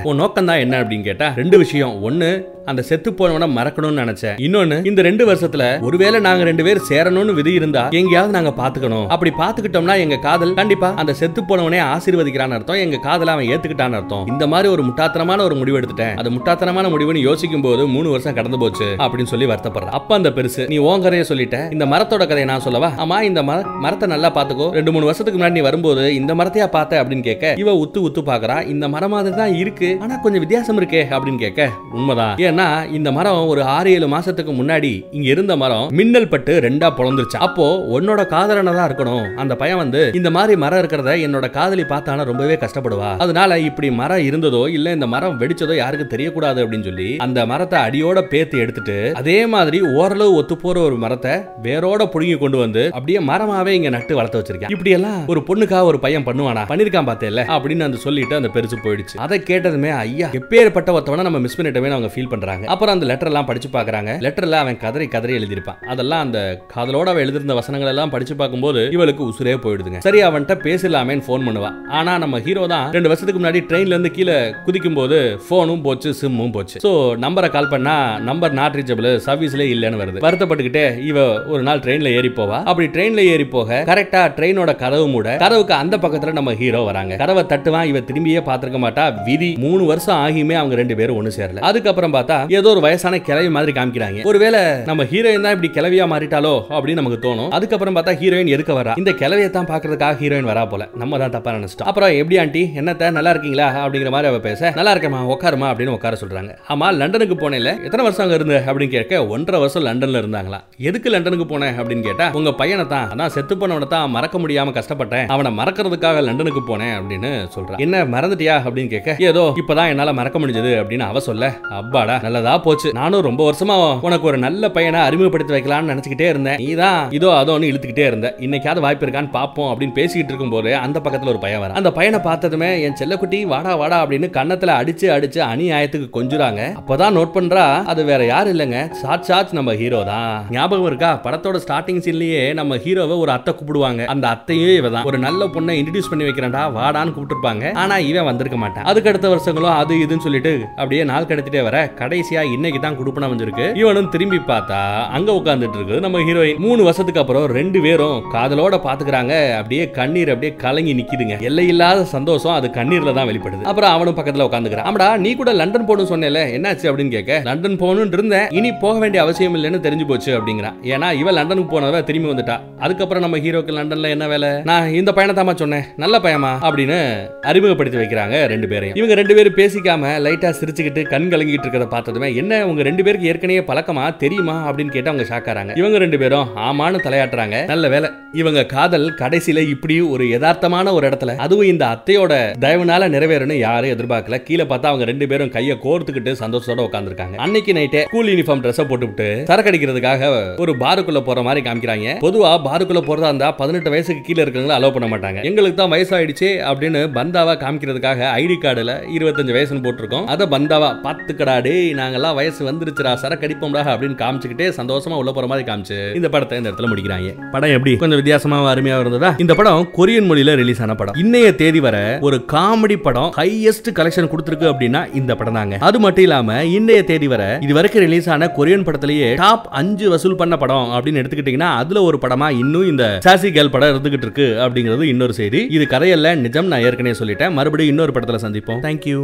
Speaker 1: உன் நோக்கம் தான் என்ன? அப்படின்னு கேட்டா ரெண்டு விஷயம். ஒண்ணு அந்த செத்து போனவன மறக்கணும்னு நினைச்சேன். இன்னொன்னு இந்த ரெண்டு வருஷத்துல ஒருவேளை நாங்க ரெண்டு பேர் சேரணும்னு விதி இருந்தா எங்கேயாவது நாங்க பாத்துக்கணும். அப்படி பாத்துக்கிட்டோம்னா எங்க காதல் கண்டிப்பா அந்த செத்து போனவனே ஆசீர்வதிக்கிறான் அர்த்தம். எங்க காதல அவன் ஏத்துக்கிட்டான் அர்த்தம். இந்த மாதிரி ஒரு முட்டாத்தனமான ஒரு முடிவு எடுத்துட்டேன். அது முட்டாத்தனமான முடிவுன்னு யோசிக்கும் போது மூணு வருஷம் கடந்து போச்சு அப்படின்னு சொல்லி வருத்தப்படுறான் அப்ப அந்த பெருசு நீ உன் கதையை சொல்லிட்ட. இந்த மரத்தோட கதையை நான் சொல்லவா? ஆமா இந்த மர மரத்தை நல்லா பாத்துக்கோ ரெண்டு மூணு வருஷத்துக்கு முன்னாடி நீ வரும்போது இந்த மரத்தையா பார்த்த அப்படின்னு கேட்க இவ உத்து உத்து பாக்குறா இந்த மரம் மாதிரி தான் இருக்கு. ஆனா கொஞ்சம் வித்தியாசம் இருக்கே அப்படின்னு கேட்க உண்மைதான். ஏன்னா இந்த மரம் ஒரு ஆறு ஏழு மாசத்துக்கு முன்னாடி இங்க இருந்த மரம் மின்னல் பட்டு ரெண்டா பொழந்துருச்சு. அப்போ உன்னோட காதலனை தான் இருக்கணும். அந்த பையன் வந்து இந்த மாதிரி மரம் இருக்கிறத என்னோட காதலி பார்த்தானா ரொம்பவே கஷ்டப்படுவா. அதனால இப்படி மரம் இருந்ததோ இல்ல இந்த மரம் வெடிச்சதோ யாருக்கும் தெரியக்கூடாது அப்படின்னு சொல்லி அந்த மரத்தை அடியோட பேத்து எடுத்துட்டு அதே மாதிரி ஓரளவு ஒத்து போற ஒரு மரத்தை வேரோட புடுங்கி கொண்டு வந்து அப்படியே மரமாவே இங்க நட்டு வளர்த்து வச்சிருக்கேன். இப்படி எல்லாம் ஒரு பொண்ணுக்காக ஒரு பையன் பண்ணுவானா? பண்ணிருக்கான் பார்த்தேல்ல? அப்படின்னு அந்த சொல்லிட்டு அந்த பெருசு போயிடுச்சு. அதை கேட்டதுமே ஐயா எப்பேற்பட்ட ஒருத்தவன நம்ம மிஸ் பண்ணிட்டவே அவங்க ஃபீல் பண்றாங்க. அப்புறம் அந்த லெட்டர் எல்லாம் படிச்சு பாக்குறாங்க லெட்டர்ல அவன் கதறி கதறி எழுதியிருப்பான். அதெல்லாம் அந்த காதலோட அவன் எழுதிருந்த வசனங்கள் எல்லாம் படிச்சு பார்க்கும்போது இவளுக்கு உசுரே போயிடுதுங்க. சரி அவன்கிட்ட பேசலாமேன்னு ஃபோன் பண்ணுவான் ஆனா நம்ம ஹீரோ தான் ரெண்டு வருஷத்துக்கு முன்னாடி ட்ரெயின்ல இருந்து கீழே குதிக்கும் போது போனும் போச்சு சிம்மும் போச்சு. சோ நம்பரை கால் பண்ணா நம்பர் நாட் ரீச்சபிள் சர்வீஸ்ல இல்லைன்னு வருது. வருத்தப்பட்டுக்கிட்டே இவ ஒரு நாள் ட்ரெயின்ல ஏறி போவா? அப்படி ட்ரெயின்ல ஏறி போக கரெக்டா ட்ரெயினோட கதவு மூட கதவுக்கு அந்த பக்கத்துல நம்ம ஹீரோ வராங்க. கதவை தட்டுவான் இவ திரும்பியே பார்த்திருக்க மாட்டா. விதி மூணு வருஷம் ஆகியுமே அவங்க ரெண்டு பேரும் ஒண்ணு சேரல. அதுக்கப்புறம் பார்த்தா ஏதோ ஒரு வயசான கிளவி மாதிரி காமிக்கிறாங்க. ஒருவேளை நம்ம ஹீரோயின் தான் இப்படி கிளவியா மாறிட்டாலோ அப்படின்னு நமக்கு தோணும். அதுக்கப்புறம் பார்த்தா ஹீரோயின் எதுக்க வரா? இந்த கிளவியை தான் பாக்குறதுக்காக ஹீரோயின் வரா போல. நம்ம தான் தப்பா நினைச்சிட்டோம். அப்புறம் எப்படி ஆண்டி? என்னத்த? நல்லா இருக்கீங்களா? அப்படிங்கிற மாதிரி அவ பேச நல்லா இருக்கமா உட்காருமா அப்படின்னு உட்கார சொல்றாங்க. ஆமா லண்டனுக்கு போனேல எத்தனை வருஷம் அங்க இருந்த? அப்படின்னு கேட்க ஒன்றரை ஒன்றரை வருஷம் லண்டன்ல இருந்தாங்களா? எதுக்கு லண்டனுக்கு போனேன் அப்படின்னு கேட்டா உங்க பையனை தான் அதான் செத்து போனவனை தான் மறக்க முடியாம கஷ்டப்பட்டேன். அவனை மறக்கிறதுக்காக லண்டனுக்கு போனேன் அப்படின்னு சொல்றான் என்ன மறந்துட்டியா? அப்படின்னு கேட்க ஏதோ இப்பதான் என்னால மறக்க முடிஞ்சது அப்படின்னு அவ சொல்ல அப்பாடா நல்லதா போச்சு. நானும் ரொம்ப வருஷமா உனக்கு ஒரு நல்ல பையனை அறிமுகப்படுத்தி வைக்கலாம்னு நினைச்சுக்கிட்டே இருந்தேன். நீதான் இதோ அதோன்னு இழுத்துக்கிட்டே இருந்தேன் இன்னைக்காவது வாய்ப்பு இருக்கான்னு பாப்போம் அப்படின்னு பேசிக்கிட்டு இருக்கும்போது அந்த பக்கத்துல ஒரு பையன் வரான். அந்த பையனை பார்த்ததுமே என் செல்லக்குட்டி வாடா வாடா அப்படின்னு கன்னத்துல அடிச்சு அடிச்சு அநியாயத்துக்கு கொஞ்சுறாங்க. அப்பதான் நோட் பண்றா அது வேற யாரும் இல்லைங்க. சாட்சா ராஜ் நம்ம ஹீரோ தான். ஞாபகம் இருக்கா? படத்தோட ஸ்டார்டிங் சீன்லயே நம்ம ஹீரோவை ஒரு அத்தை கூப்பிடுவாங்க. அந்த அத்தையும் இவ தான் ஒரு நல்ல பொண்ணை இன்ட்ரடியூஸ் பண்ணி வைக்கிறேன்டா வாடான்னு கூப்பிட்டுருப்பாங்க. ஆனா இவன் வந்திருக்க மாட்டான். அதுக்கு அடுத்த வருஷங்களும் அது இதுன்னு சொல்லிட்டு அப்படியே நாள் கடத்திட்டே வர கடைசியா இன்னைக்கு தான் குடுப்பன வந்திருக்கு. இவனும் திரும்பி பார்த்தா அங்க உட்கார்ந்துட்டு இருக்கு நம்ம ஹீரோயின் மூணு வருஷத்துக்கு அப்புறம் ரெண்டு பேரும் காதலோட பாத்துக்கிறாங்க. அப்படியே கண்ணீர் அப்படியே கலங்கி நிக்குதுங்க. எல்லையில்லாத சந்தோஷம் அது கண்ணீர்ல தான் வெளிப்படுது. அப்புறம் அவனும் பக்கத்துல உட்காந்துக்கிறான். ஆமாடா நீ கூட லண்டன் போகணும்னு சொன்னேல என்னாச்சு அப்படின்னு கேட்க லண்டன் போகணும்னு இருந்தேன். இனி போக வேண்டிய அவசியம் இல்லைன்னு தெரிஞ்சு போச்சு அப்படிங்கிறான் ஏன்னா இவன் லண்டனுக்கு போனவ திரும்பி வந்துட்டா. அதுக்கப்புறம் நம்ம ஹீரோக்கு லண்டன்ல என்ன வேலை? நான் இந்த பயணத்தாமா சொன்னேன். நல்ல பயமா? அப்படின்னு அறிமுகப்படுத்தி வைக்கிறாங்க ரெண்டு பேரையும். இவங்க ரெண்டு பேரும் பேசிக்காம லைட்டா சிரிச்சுக்கிட்டு கண் கலங்கிட்டு இருக்கிறத பார்த்ததுமே என்ன உங்க ரெண்டு பேருக்கு ஏற்கனவே பழக்கமா? தெரியுமா? அப்படின்னு கேட்டு அவங்க ஷாக்காராங்க இவங்க ரெண்டு பேரும் ஆமான்னு தலையாட்டுறாங்க. நல்ல வேலை. இவங்க காதல் கடைசியில இப்படி ஒரு யதார்த்தமான ஒரு இடத்துல. அதுவும் இந்த அத்தையோட தயவுனால நிறைவேறணும் யாரும் எதிர்பார்க்கல. கீழே பார்த்தா அவங்க ரெண்டு பேரும் கையை கோர்த்துக்கிட்டு சந்தோஷத்தோட உட்காந்துருக்காங்க அன்னைக்கு நைட்டே ஸ்கூல் யூனிஃபார்ம் ட்ரெஸ்ஸை போட்டு விட்டு சரக்கு அடிக்கிறதுக்காக ஒரு பாருக்குள்ள போற மாதிரி காமிக்கிறாங்க. பொதுவா பாருக்குள்ள போறதா இருந்தா பதினெட்டு வயசுக்கு கீழே இருக்கவங்கள அலோவ் பண்ண மாட்டாங்க. எங்களுக்கு தான் வயசாயிடுச்சு அப்படின்னு பந்தாவா காமிக்கிறதுக்காக ஐடி கார்டுல இருபத்தஞ்சு வயசுன்னு போட்டிருக்கோம். அதை பந்தாவா பாத்துக்கடா நாங்கெல்லாம் வயசு வந்துருச்சுடா சரக்கு அடிப்போம்டா அப்படின்னு காமிச்சுக்கிட்டே சந்தோஷமா உள்ள போற மாதிரி காமிச்சு இந்த படத்தை இந்த இடத்துல முடிக்கிறாங்க. படம் எப்படி? கொஞ்சம் வித்தியாசமா அருமையா இருந்ததா? இந்த படம் கொரியன் மொழியில ரிலீஸ் ஆன படம். இன்னைய தேதி வர ஒரு காமெடி படம் ஹையஸ்ட் கலெக்ஷன் கொடுத்திருக்கு அப்படின்னா இந்த படம் தாங்க. அது மட்டும் இல்லாம இன்னைய தேதி வர இது வரைக்கும் ரிலீஸ் ஆன கொரியன் படத்தை படத்திலேயே டாப் அஞ்சு வசூல் பண்ண படம் அப்படின்னு எடுத்துக்கிட்டீங்கன்னா அதுல ஒரு படமா இன்னும் இந்த சாசி கேர்ள் படம் இருந்துகிட்டு இருக்கு அப்படிங்கிறது இன்னொரு செய்தி. இது கதையல்ல நிஜம் நான் ஏற்கனவே சொல்லிட்டேன். மறுபடியும் இன்னொரு படத்துல சந்திப்போம். தேங்க்யூ